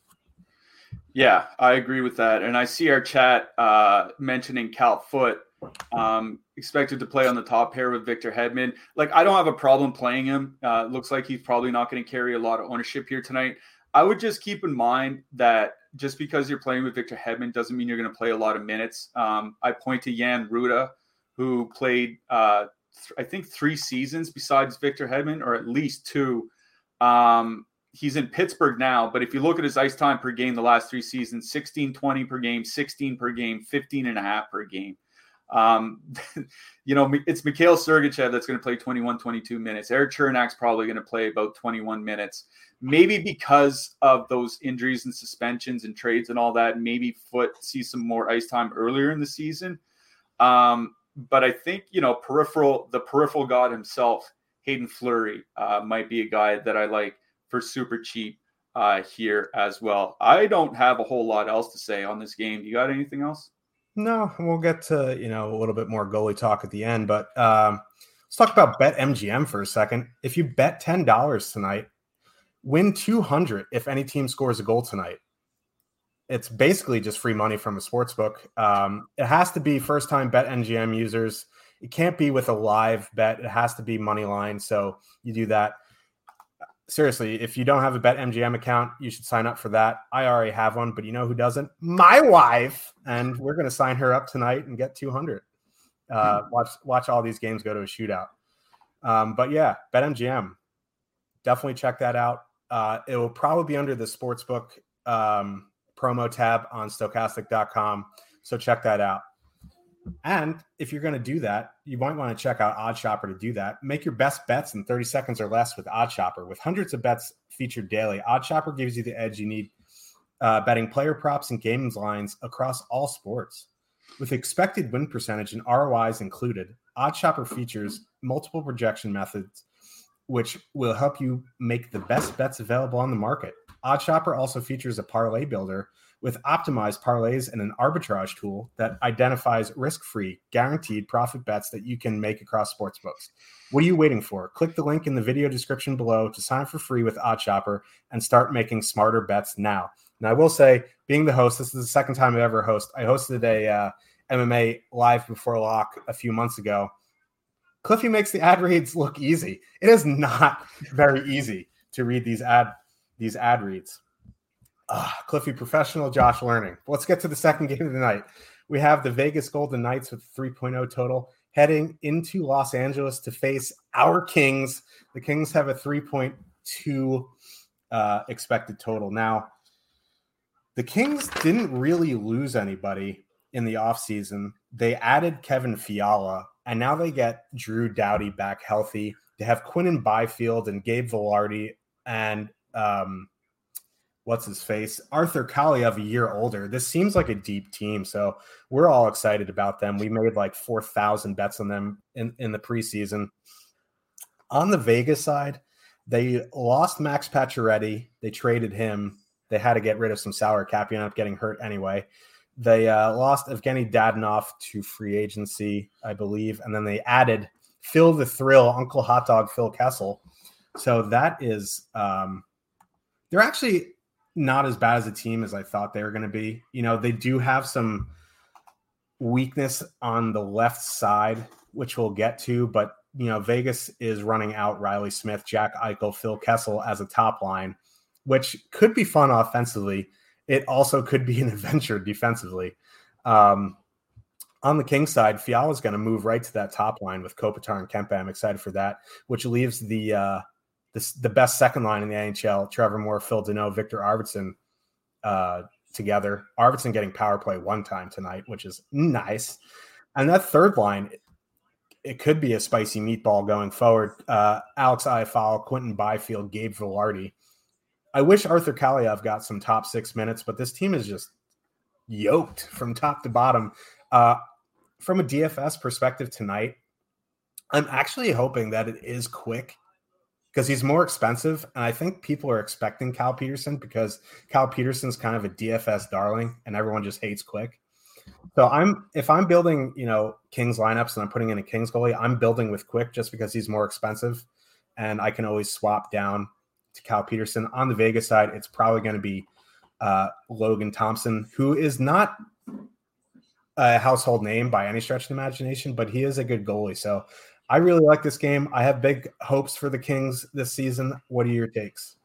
Yeah, I agree with that, and I see our chat uh, mentioning Cal Foote um, expected to play on the top pair with Victor Hedman. Like, I don't have a problem playing him. Uh, looks like he's probably not going to carry a lot of ownership here tonight. I would just keep in mind that just because you're playing with Victor Hedman doesn't mean you're going to play a lot of minutes. Um, I point to Jan Rutta, who played, uh, th- I think, three seasons besides Victor Hedman, or at least two. Um, he's in Pittsburgh now, but if you look at his ice time per game the last three seasons 16 20 per game, 16 per game, 15 and a half per game. Um, you know, it's Mikhail Sergachev that's going to play 21, 22 minutes. Erik Cernak's probably going to play about 21 minutes. Maybe because of those injuries and suspensions and trades and all that, maybe Foote sees some more ice time earlier in the season. Um, but I think, you know, peripheral, the peripheral god himself, Haydn Fleury, uh, might be a guy that I like for super cheap uh, here as well. I don't have a whole lot else to say on this game. You got anything else? No, we'll get to you know a little bit more goalie talk at the end, but um, let's talk about Bet MGM for a second. If you bet ten dollars tonight, win two hundred if any team scores a goal tonight. It's basically just free money from a sports book. Um, it has to be first time Bet MGM users. It can't be with a live bet. It has to be money line. So you do that seriously, if you don't have a Bet MGM account, you should sign up for that. I already have one, but you know who doesn't? My wife, and we're going to sign her up tonight and get 200. Uh, hmm. watch watch all these games go to a shootout. Um, but yeah, Bet MGM, definitely check that out. Uh, it will probably be under the sportsbook um, promo tab on stokastic.com. So check that out. And if you're going to do that, you might want to check out OddsShopper to do that. Make your best bets in 30 seconds or less with OddsShopper. With hundreds of bets featured daily, OddsShopper gives you the edge you need uh, betting player props and games lines across all sports. With expected win percentage and ROIs included, OddsShopper features multiple projection methods, which will help you make the best bets available on the market. OddsShopper also features a parlay builder with optimized parlays and an arbitrage tool that identifies risk-free, guaranteed profit bets that you can make across sportsbooks. What are you waiting for? Click the link in the video description below to sign for free with OddsShopper and start making smarter bets now. And I will say, being the host, this is the second time I've ever host. I hosted a uh, MMA live before lock a few months ago. Cliffy makes the ad reads look easy. It is not very easy to read these ad these ad reads. Uh, Cliffy professional, Josh learning. Let's get to the second game of the night. We have the Vegas Golden Knights with 3.0 total heading into Los Angeles to face our Kings. The Kings have a 3.2 uh, expected total. Now, the Kings didn't really lose anybody in the offseason. They added Kevin Fiala, and now they get Drew Doughty back healthy. They have Quinn and Byfield and Gabe Vilardi and um, what's his face Arthur Kaliyev a year older. This seems like a deep team, so we're all excited about them. We made like four thousand bets on them in in the preseason. On the Vegas side, they lost Max Pacioretty. They traded him. They had to get rid of some salary cap. He ended up getting hurt anyway. They uh, lost Evgeny Dadonov to free agency, I believe, and then they added Phil the Thrill, Uncle Hot Dog Phil Kessel. So that is um, they're actually not as bad as a team as I thought they were going to be. You know, they do have some weakness on the left side, which we'll get to, but you know, Vegas is running out Reilly Smith, Jack Eichel, Phil Kessel as a top line, which could be fun offensively. It also could be an adventure defensively. Um, on the King side, Fiala is going to move right to that top line with Kopitar and Kempe. I'm excited for that, which leaves the uh, the best second line in the NHL. Trevor Moore, Phil Danault, Viktor Arvidsson uh, together. Arvidsson getting power play one time tonight, which is nice. And that third line, it could be a spicy meatball going forward. Uh, Alex Iafallo, Quinton Byfield, Gabe Vilardi. I wish Arthur Kaliyev got some top six minutes, but this team is just yoked from top to bottom. Uh, from a DFS perspective tonight, I'm actually hoping that it is quick because he's more expensive. And I think people are expecting Cal Petersen because Cal Petersen's kind of a DFS darling and everyone just hates quick. So I'm if I'm building, you know, Kings lineups and I'm putting in a Kings goalie, I'm building with Quick just because he's more expensive and I can always swap down to Cal Petersen. On the Vegas side, it's probably going to be uh, Logan Thompson, who is not a household name by any stretch of the imagination, but he is a good goalie. So I really like this game. I have big hopes for the Kings this season. What are your takes?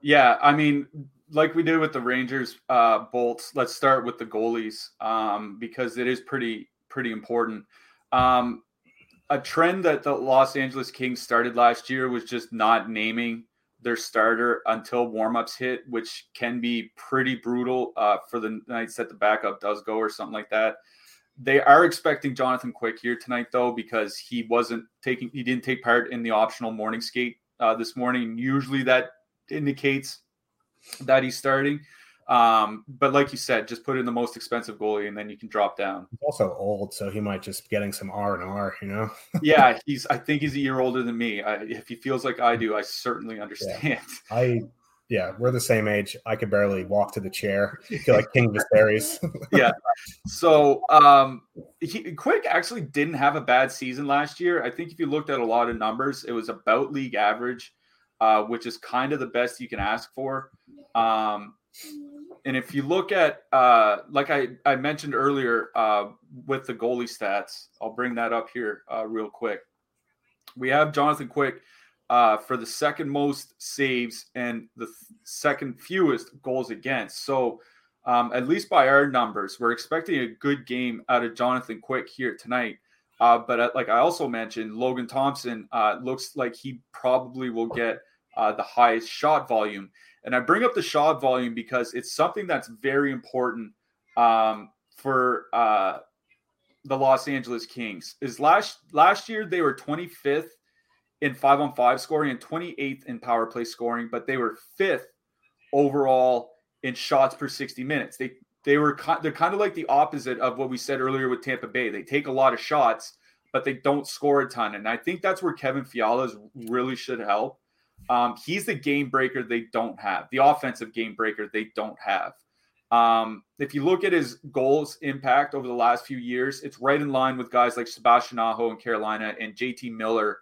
Yeah, I mean, like we did with the Rangers uh, bolts, let's start with the goalies um, because it is pretty pretty important. Um, a trend that the Los Angeles Kings started last year was just not naming their starter until warmups hit, which can be pretty brutal uh, for the nights that the backup does go or something like that. They are expecting Jonathan Quick here tonight, though, because he wasn't taking, he didn't take part in the optional morning skate uh, this morning. Usually that indicates that he's starting. Um, but like you said, just put in the most expensive goalie, and then you can drop down. He's also old, so he might just be getting some R and R. You know? yeah, he's. I think he's a year older than me. I, if he feels like I do, I certainly understand. Yeah. I yeah, we're the same age. I could barely walk to the chair. I feel like King Viserys. yeah. So um he, Quick actually didn't have a bad season last year. I think if you looked at a lot of numbers, it was about league average, uh, which is kind of the best you can ask for. Um and if you look at uh like I, I mentioned earlier uh with the goalie stats, I'll bring that up here uh real quick. We have Jonathan Quick uh, for the second most saves and the th- second fewest goals against. So, um, at least by our numbers, we're expecting a good game out of Jonathan Quick here tonight. Uh, but uh, like I also mentioned, Logan Thompson uh, looks like he probably will get uh, the highest shot volume. And I bring up the shot volume because it's something that's very important um, for uh, the Los Angeles Kings. Is last last year they were 25th in five on five scoring and 28th in power play scoring, but they were fifth overall in shots per 60 minutes. They they were they're kind of like the opposite of what we said earlier with Tampa Bay. They take a lot of shots, but they don't score a ton. And I think that's where Kevin Fiala really should help. Um, he's the game breaker they don't have, the offensive game breaker they don't have. Um, if you look at his goals impact over the last few years, it's right in line with guys like Sebastian Aho in Carolina and JT Miller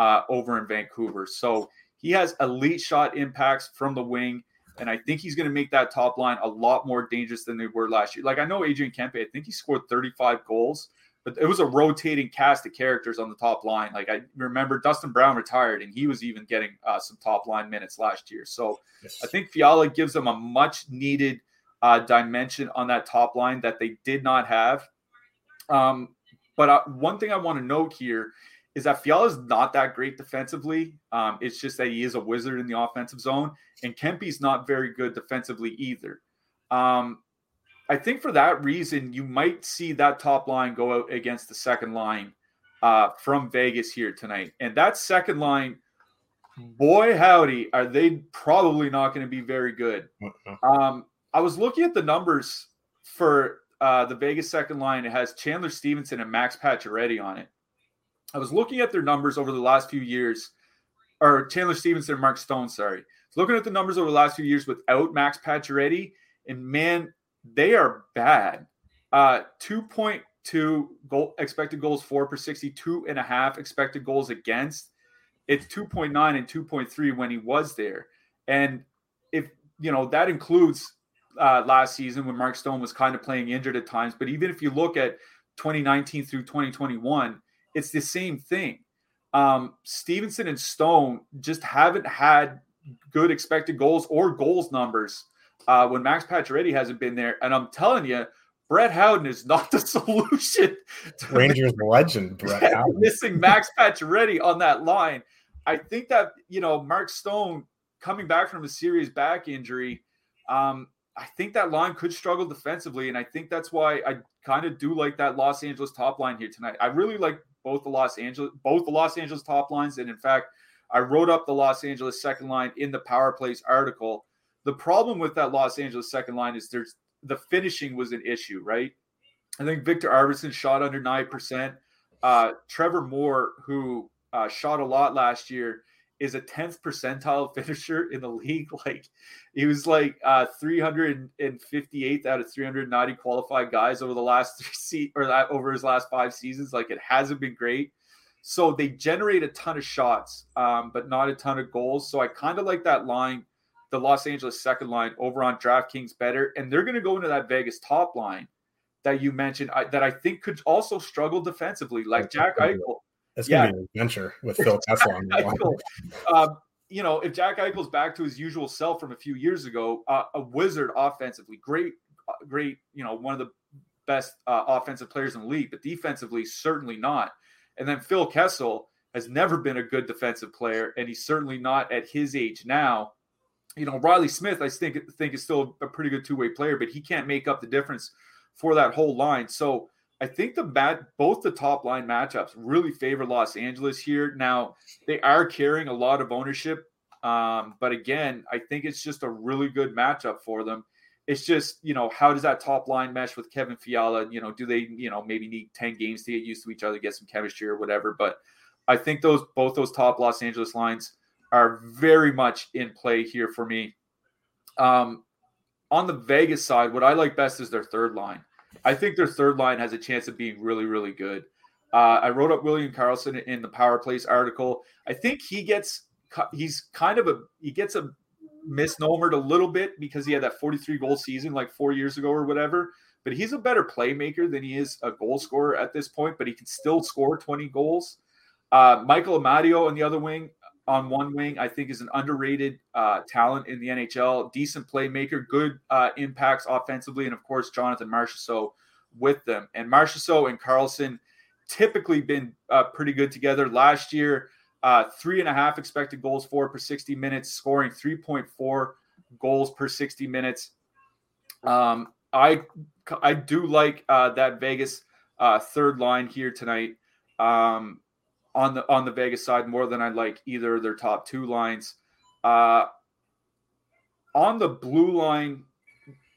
uh, over in Vancouver. So he has elite shot impacts from the wing. And I think he's going to make that top line a lot more dangerous than they were last year. Like I know Adrian Kempe, I think he scored 35 goals, but it was a rotating cast of characters on the top line. Like I remember Dustin Brown retired and he was even getting uh, some top line minutes last year. So yes. I think Fiala gives them a much needed uh, dimension on that top line that they did not have. Um, but uh, one thing I want to note here is that Fiala is not that great defensively. Um, it's just that he is a wizard in the offensive zone, and Kempe's not very good defensively either. Um, I think for that reason, you might see that top line go out against the second line uh, from Vegas here tonight. And that second line, boy, howdy, are they probably not going to be very good. Um, I was looking at the numbers for uh, the Vegas second line. It has Chandler Stephenson and Max Pacioretty on it. I was looking at their numbers over the last few years, or Chandler Stephenson and Mark Stone, sorry. Looking at the numbers over the last few years without Max Pacioretty, and man, they are bad. Uh, 2.2 goal expected goals for per 62 and a half expected goals against. It's 2.9 and 2.3 when he was there. And if you know that includes uh, last season when Mark Stone was kind of playing injured at times, but even if you look at 2019 through 2021, it's the same thing. Um, Stephenson and Stone just haven't had good expected goals or goals numbers uh, when Max Pacioretty hasn't been there. And I'm telling you, Brett Howden is not the solution. Rangers legend, Brett Howden. Missing Max Pacioretty on that line. I think that you know Mark Stone coming back from a serious back injury, um, I think that line could struggle defensively, and I think that's why I kind of do like that Los Angeles top line here tonight. I really like both the Los Angeles both the Los Angeles top lines, and in fact, I wrote up the Los Angeles second line in the Power Plays article. The problem with that Los Angeles second line is there's the finishing was an issue, right? I think Viktor Arvidsson shot under nine percent. Uh, Trevor Moore, who uh, shot a lot last year, is a 10th percentile finisher in the league. Like he was like uh, 358th out of 390 qualified guys over the last three se- or that over his last five seasons. Like it hasn't been great. So they generate a ton of shots, um, but not a ton of goals. So I kind of like that line, the Los Angeles second line over on DraftKings better, and they're going to go into that Vegas top line that you mentioned I, that I think could also struggle defensively, like Jack Eichel. It's gonna yeah. be an adventure with Phil Eichel, um, you know, if Jack Eichel's back to his usual self from a few years ago, uh, a wizard offensively, great, uh, great, you know, one of the best uh, offensive players in the league, but defensively, certainly not. And then Phil Kessel has never been a good defensive player, and he's certainly not at his age now. You know, Reilly Smith, I think think is still a pretty good two way player, but he can't make up the difference for that whole line. So I think the bat, both the top line matchups really favor Los Angeles here. Now they are carrying a lot of ownership, um, but again, I think it's just a really good matchup for them. It's just you know how does that top line mesh with Kevin Fiala? You know, do they you know maybe need ten games to get used to each other, get some chemistry or whatever? But I think those both those top Los Angeles lines are very much in play here for me. Um, on the Vegas side, what I like best is their third line. I think their third line has a chance of being really, really good. Uh, I wrote up William Karlsson in the Power Plays article. I think he gets he's kind of a he gets a misnomered a little bit because he had that 43 goal season like four years ago or whatever. But he's a better playmaker than he is a goal scorer at this point. But he can still score 20 goals. Uh, Michael Amadio on the other wing, on one wing, I think is an underrated uh, talent in the NHL. Decent playmaker, good uh, impacts offensively, and of course Jonathan Marchessault with them. And Marchessault and Karlsson typically been uh, pretty good together. Last year, uh, three and a half expected goals for per 60 minutes, scoring 3.4 goals per 60 minutes. Um, I I do like uh, that Vegas uh, third line here tonight. Um, on the on the Vegas side more than I like either their top two lines. Uh, on the blue line,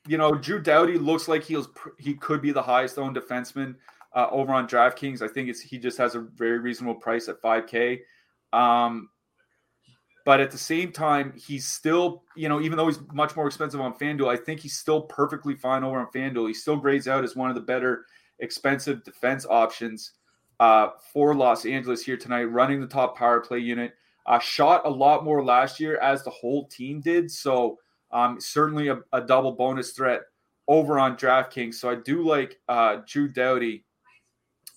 you know, Drew Doughty looks like he's he could be the highest owned defenseman uh, over on DraftKings. I think it's he just has a very reasonable price at 5K. Um, but at the same time, he's still, you know, even though he's much more expensive on FanDuel, I think he's still perfectly fine over on FanDuel. He still grades out as one of the better expensive defense options uh, for Los Angeles here tonight, running the top power play unit. Uh, shot a lot more last year as the whole team did. So um, certainly a, a, double bonus threat over on DraftKings. So I do like uh, Drew Doughty.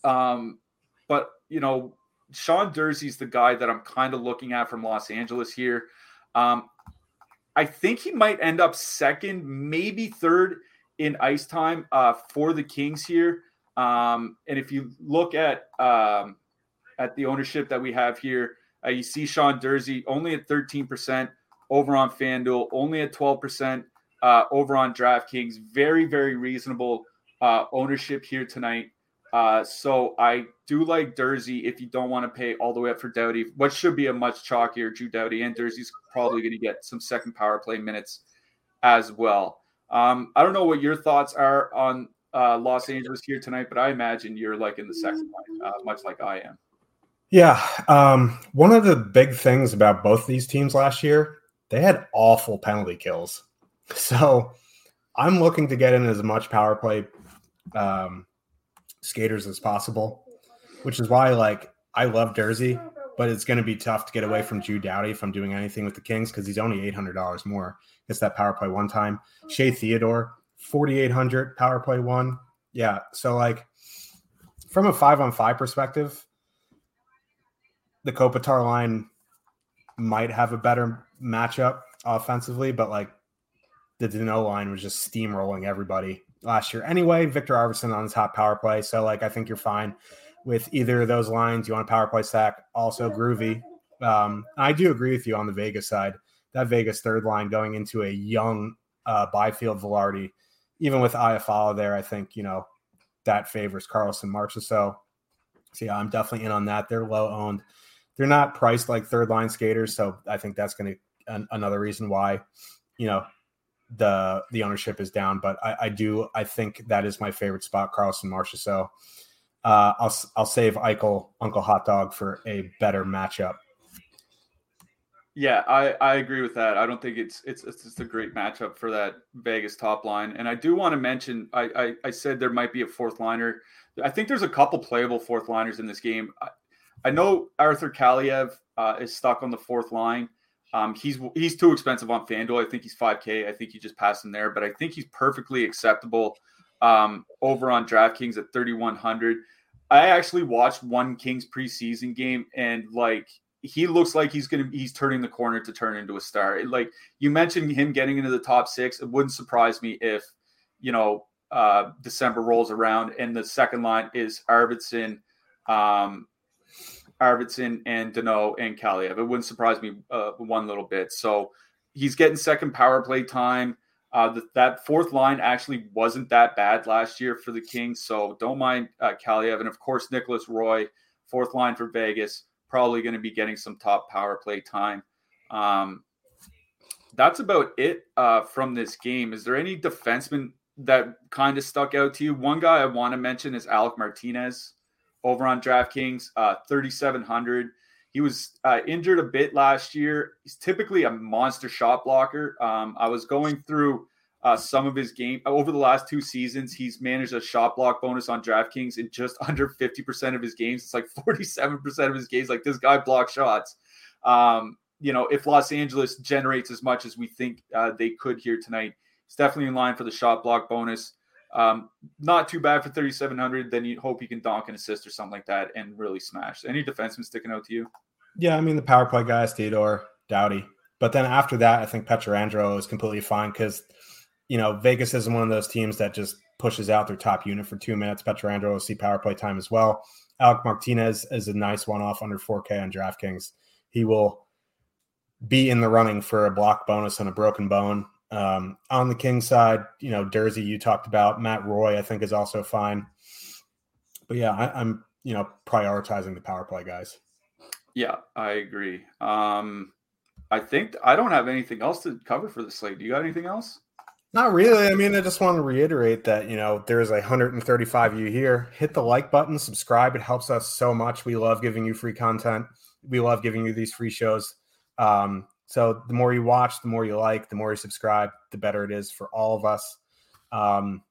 Um, but, you know, Sean Durzi's the guy that I'm kind of looking at from Los Angeles here. Um, I think he might end up second, maybe third in ice time uh, for the Kings here. Um, and if you look at um, at the ownership that we have here, uh, you see Sean Durzi only at 13% over on FanDuel, only at 12% uh, over on DraftKings. Very, very reasonable uh, ownership here tonight. Uh, so I do like Durzi if you don't want to pay all the way up for Doughty. What should be a much chalkier Drew Doughty, and Durzi's probably going to get some second power play minutes as well. Um, I don't know what your thoughts are on uh, Los Angeles here tonight, but I imagine you're like in the second line, uh, much like I am. Yeah. Um, one of the big things about both these teams last year, they had awful penalty kills. So I'm looking to get in as much power play um, skaters as possible, which is why like I love Durzi, but it's going to be tough to get away from Drew Doughty if I'm doing anything with the Kings because he's only $800 more. It's that power play one time. Shea Theodore, 4,800 power play one. Yeah. So, like, from a five on five perspective, the Kopitar line might have a better matchup offensively, but like the Danault line was just steamrolling everybody last year. Anyway, Viktor Arvidsson on the top power play. So, like, I think you're fine with either of those lines. You want a power play stack, also groovy Um, I do agree with you on the Vegas side. That Vegas third line going into a young uh, Byfield Vilardi, even with Iafallo there, I think you know that favors Karlsson Marchessault. So yeah, I'm definitely in on that. They're low owned. They're not priced like third line skaters, so I think that's going to an, another reason why you know the the ownership is down. But I, I do I think that is my favorite spot, Karlsson Marchessault. So uh, I'll I'll save Eichel Uncle Hot Dog for a better matchup. Yeah, I, I agree with that. I don't think it's it's it's just a great matchup for that Vegas top line. And I do want to mention I, I, I said there might be a fourth liner. I think there's a couple playable fourth liners in this game. I, I know Arthur Kaliyev uh, is stuck on the fourth line. Um, he's he's too expensive on FanDuel. I think he's 5K. I think you just pass him there, but I think he's perfectly acceptable um, over on DraftKings at 3100. I actually watched one Kings preseason game and like he looks like he's gonna he's turning the corner to turn into a star. Like you mentioned him getting into the top six, it wouldn't surprise me if you know uh, December rolls around and the second line is Arvidsson, um, Arvidsson and Danault and Kaliyev. It wouldn't surprise me uh, one little bit. So he's getting second power play time. Uh, the, that fourth line actually wasn't that bad last year for the Kings, so don't mind uh, Kaliyev. And of course, Nicholas Roy, fourth line for Vegas, probably going to be getting some top power play time. Um, that's about it uh, from this game. Is there any defenseman that kind of stuck out to you? One guy I want to mention is Alec Martinez over on DraftKings, uh, 3,700. He was uh, injured a bit last year. He's typically a monster shot blocker. Um, I was going through uh, some of his game over the last two seasons. He's managed a shot block bonus on DraftKings in just under 50% of his games. It's like 47% of his games. Like this guy blocks shots. Um, you know, if Los Angeles generates as much as we think uh, they could here tonight, he's definitely in line for the shot block bonus. Um, not too bad for 3,700. Then you hope he can donk an assist or something like that and really smash. Any defenseman sticking out to you? Yeah, I mean, the power play guys, Theodore, Doughty. But then after that, I think Pietrangelo is completely fine because, you know, Vegas isn't one of those teams that just pushes out their top unit for two minutes. Pietrangelo will see power play time as well. Alec Martinez is a nice one off under 4K on DraftKings. He will be in the running for a block bonus and a broken bone. Um, on the King side, you know, Durzi, you talked about Matt Roy, I think is also fine. But yeah, I, I'm, you know, prioritizing the power play guys. Yeah, I agree. Um, I think I don't have anything else to cover for the slate. Do you got anything else? Not really. I mean, I just want to reiterate that, you know, there's a 135 you here. Hit the like button, subscribe. It helps us so much. We love giving you free content. We love giving you these free shows. Um, so the more you watch, the more you like, the more you subscribe, the better it is for all of us. Um,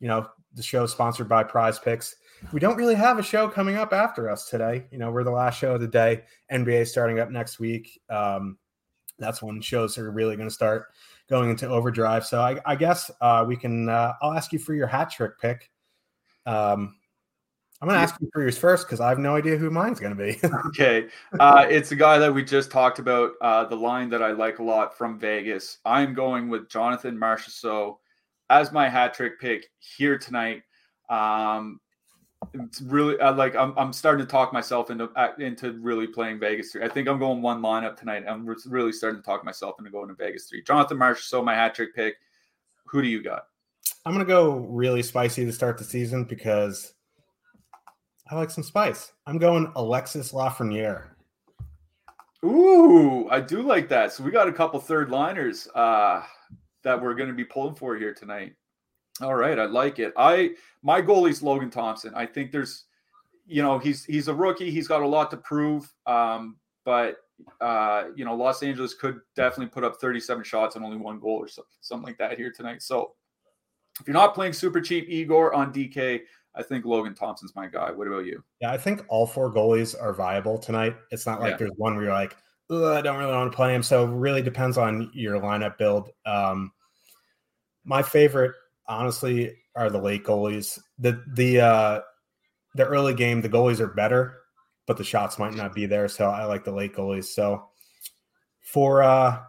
you know, the show is sponsored by Prize Picks. We don't really have a show coming up after us today. You know, we're the last show of the day. NBA starting up next week. Um, that's when shows are really going to start going into overdrive. So I, I guess uh, we can. Uh, I'll ask you for your hat trick pick. Um, I'm going to ask you for yours first because I have no idea who mine's going to be. okay, uh, it's a guy that we just talked about. Uh, the line that I like a lot from Vegas. I'm going with Jonathan Marchessault as my hat trick pick here tonight. Um, it's really uh, like I'm, I'm starting to talk myself into uh, into really playing Vegas three. I think I'm going one lineup tonight. I'm really starting to talk myself into going to Vegas three. Jonathan Marchessault, my hat trick pick. Who do you got? I'm gonna go really spicy to start the season because I like some spice. I'm going Alexis Lafreniere. Ooh, I do like that. So we got a couple third liners uh, that we're going to be pulling for here tonight. All right, I like it. I my goalie's Logan Thompson. I think there's, you know, he's he's a rookie. He's got a lot to prove. Um, but uh, you know, Los Angeles could definitely put up 37 shots and only one goal or something, something like that here tonight. So if you're not playing super cheap Igor on DK, I think Logan Thompson's my guy. What about you? Yeah, I think all four goalies are viable tonight. It's not like yeah. there's one where you're like, I don't really want to play him. So it really depends on your lineup build. Um, my favorite honestly are the late goalies. The the uh the early game, the goalies are better, but the shots might not be there. So I like the late goalies. So for uh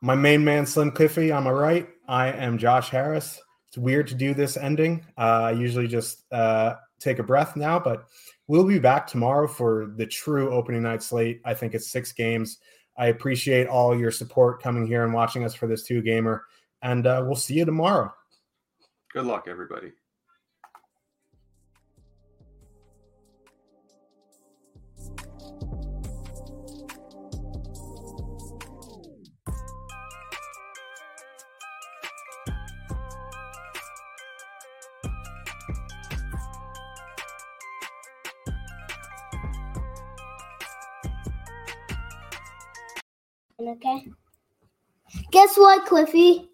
my main man Slim Cliffy on my right, I am Josh Harris. It's weird to do this ending. Uh, I usually just uh, take a breath now, but we'll be back tomorrow for the true opening night slate. I think it's six games. I appreciate all your support coming here and watching us for this two gamer, and uh, we'll see you tomorrow. Good luck, everybody. Okay. Guess what, Cliffy?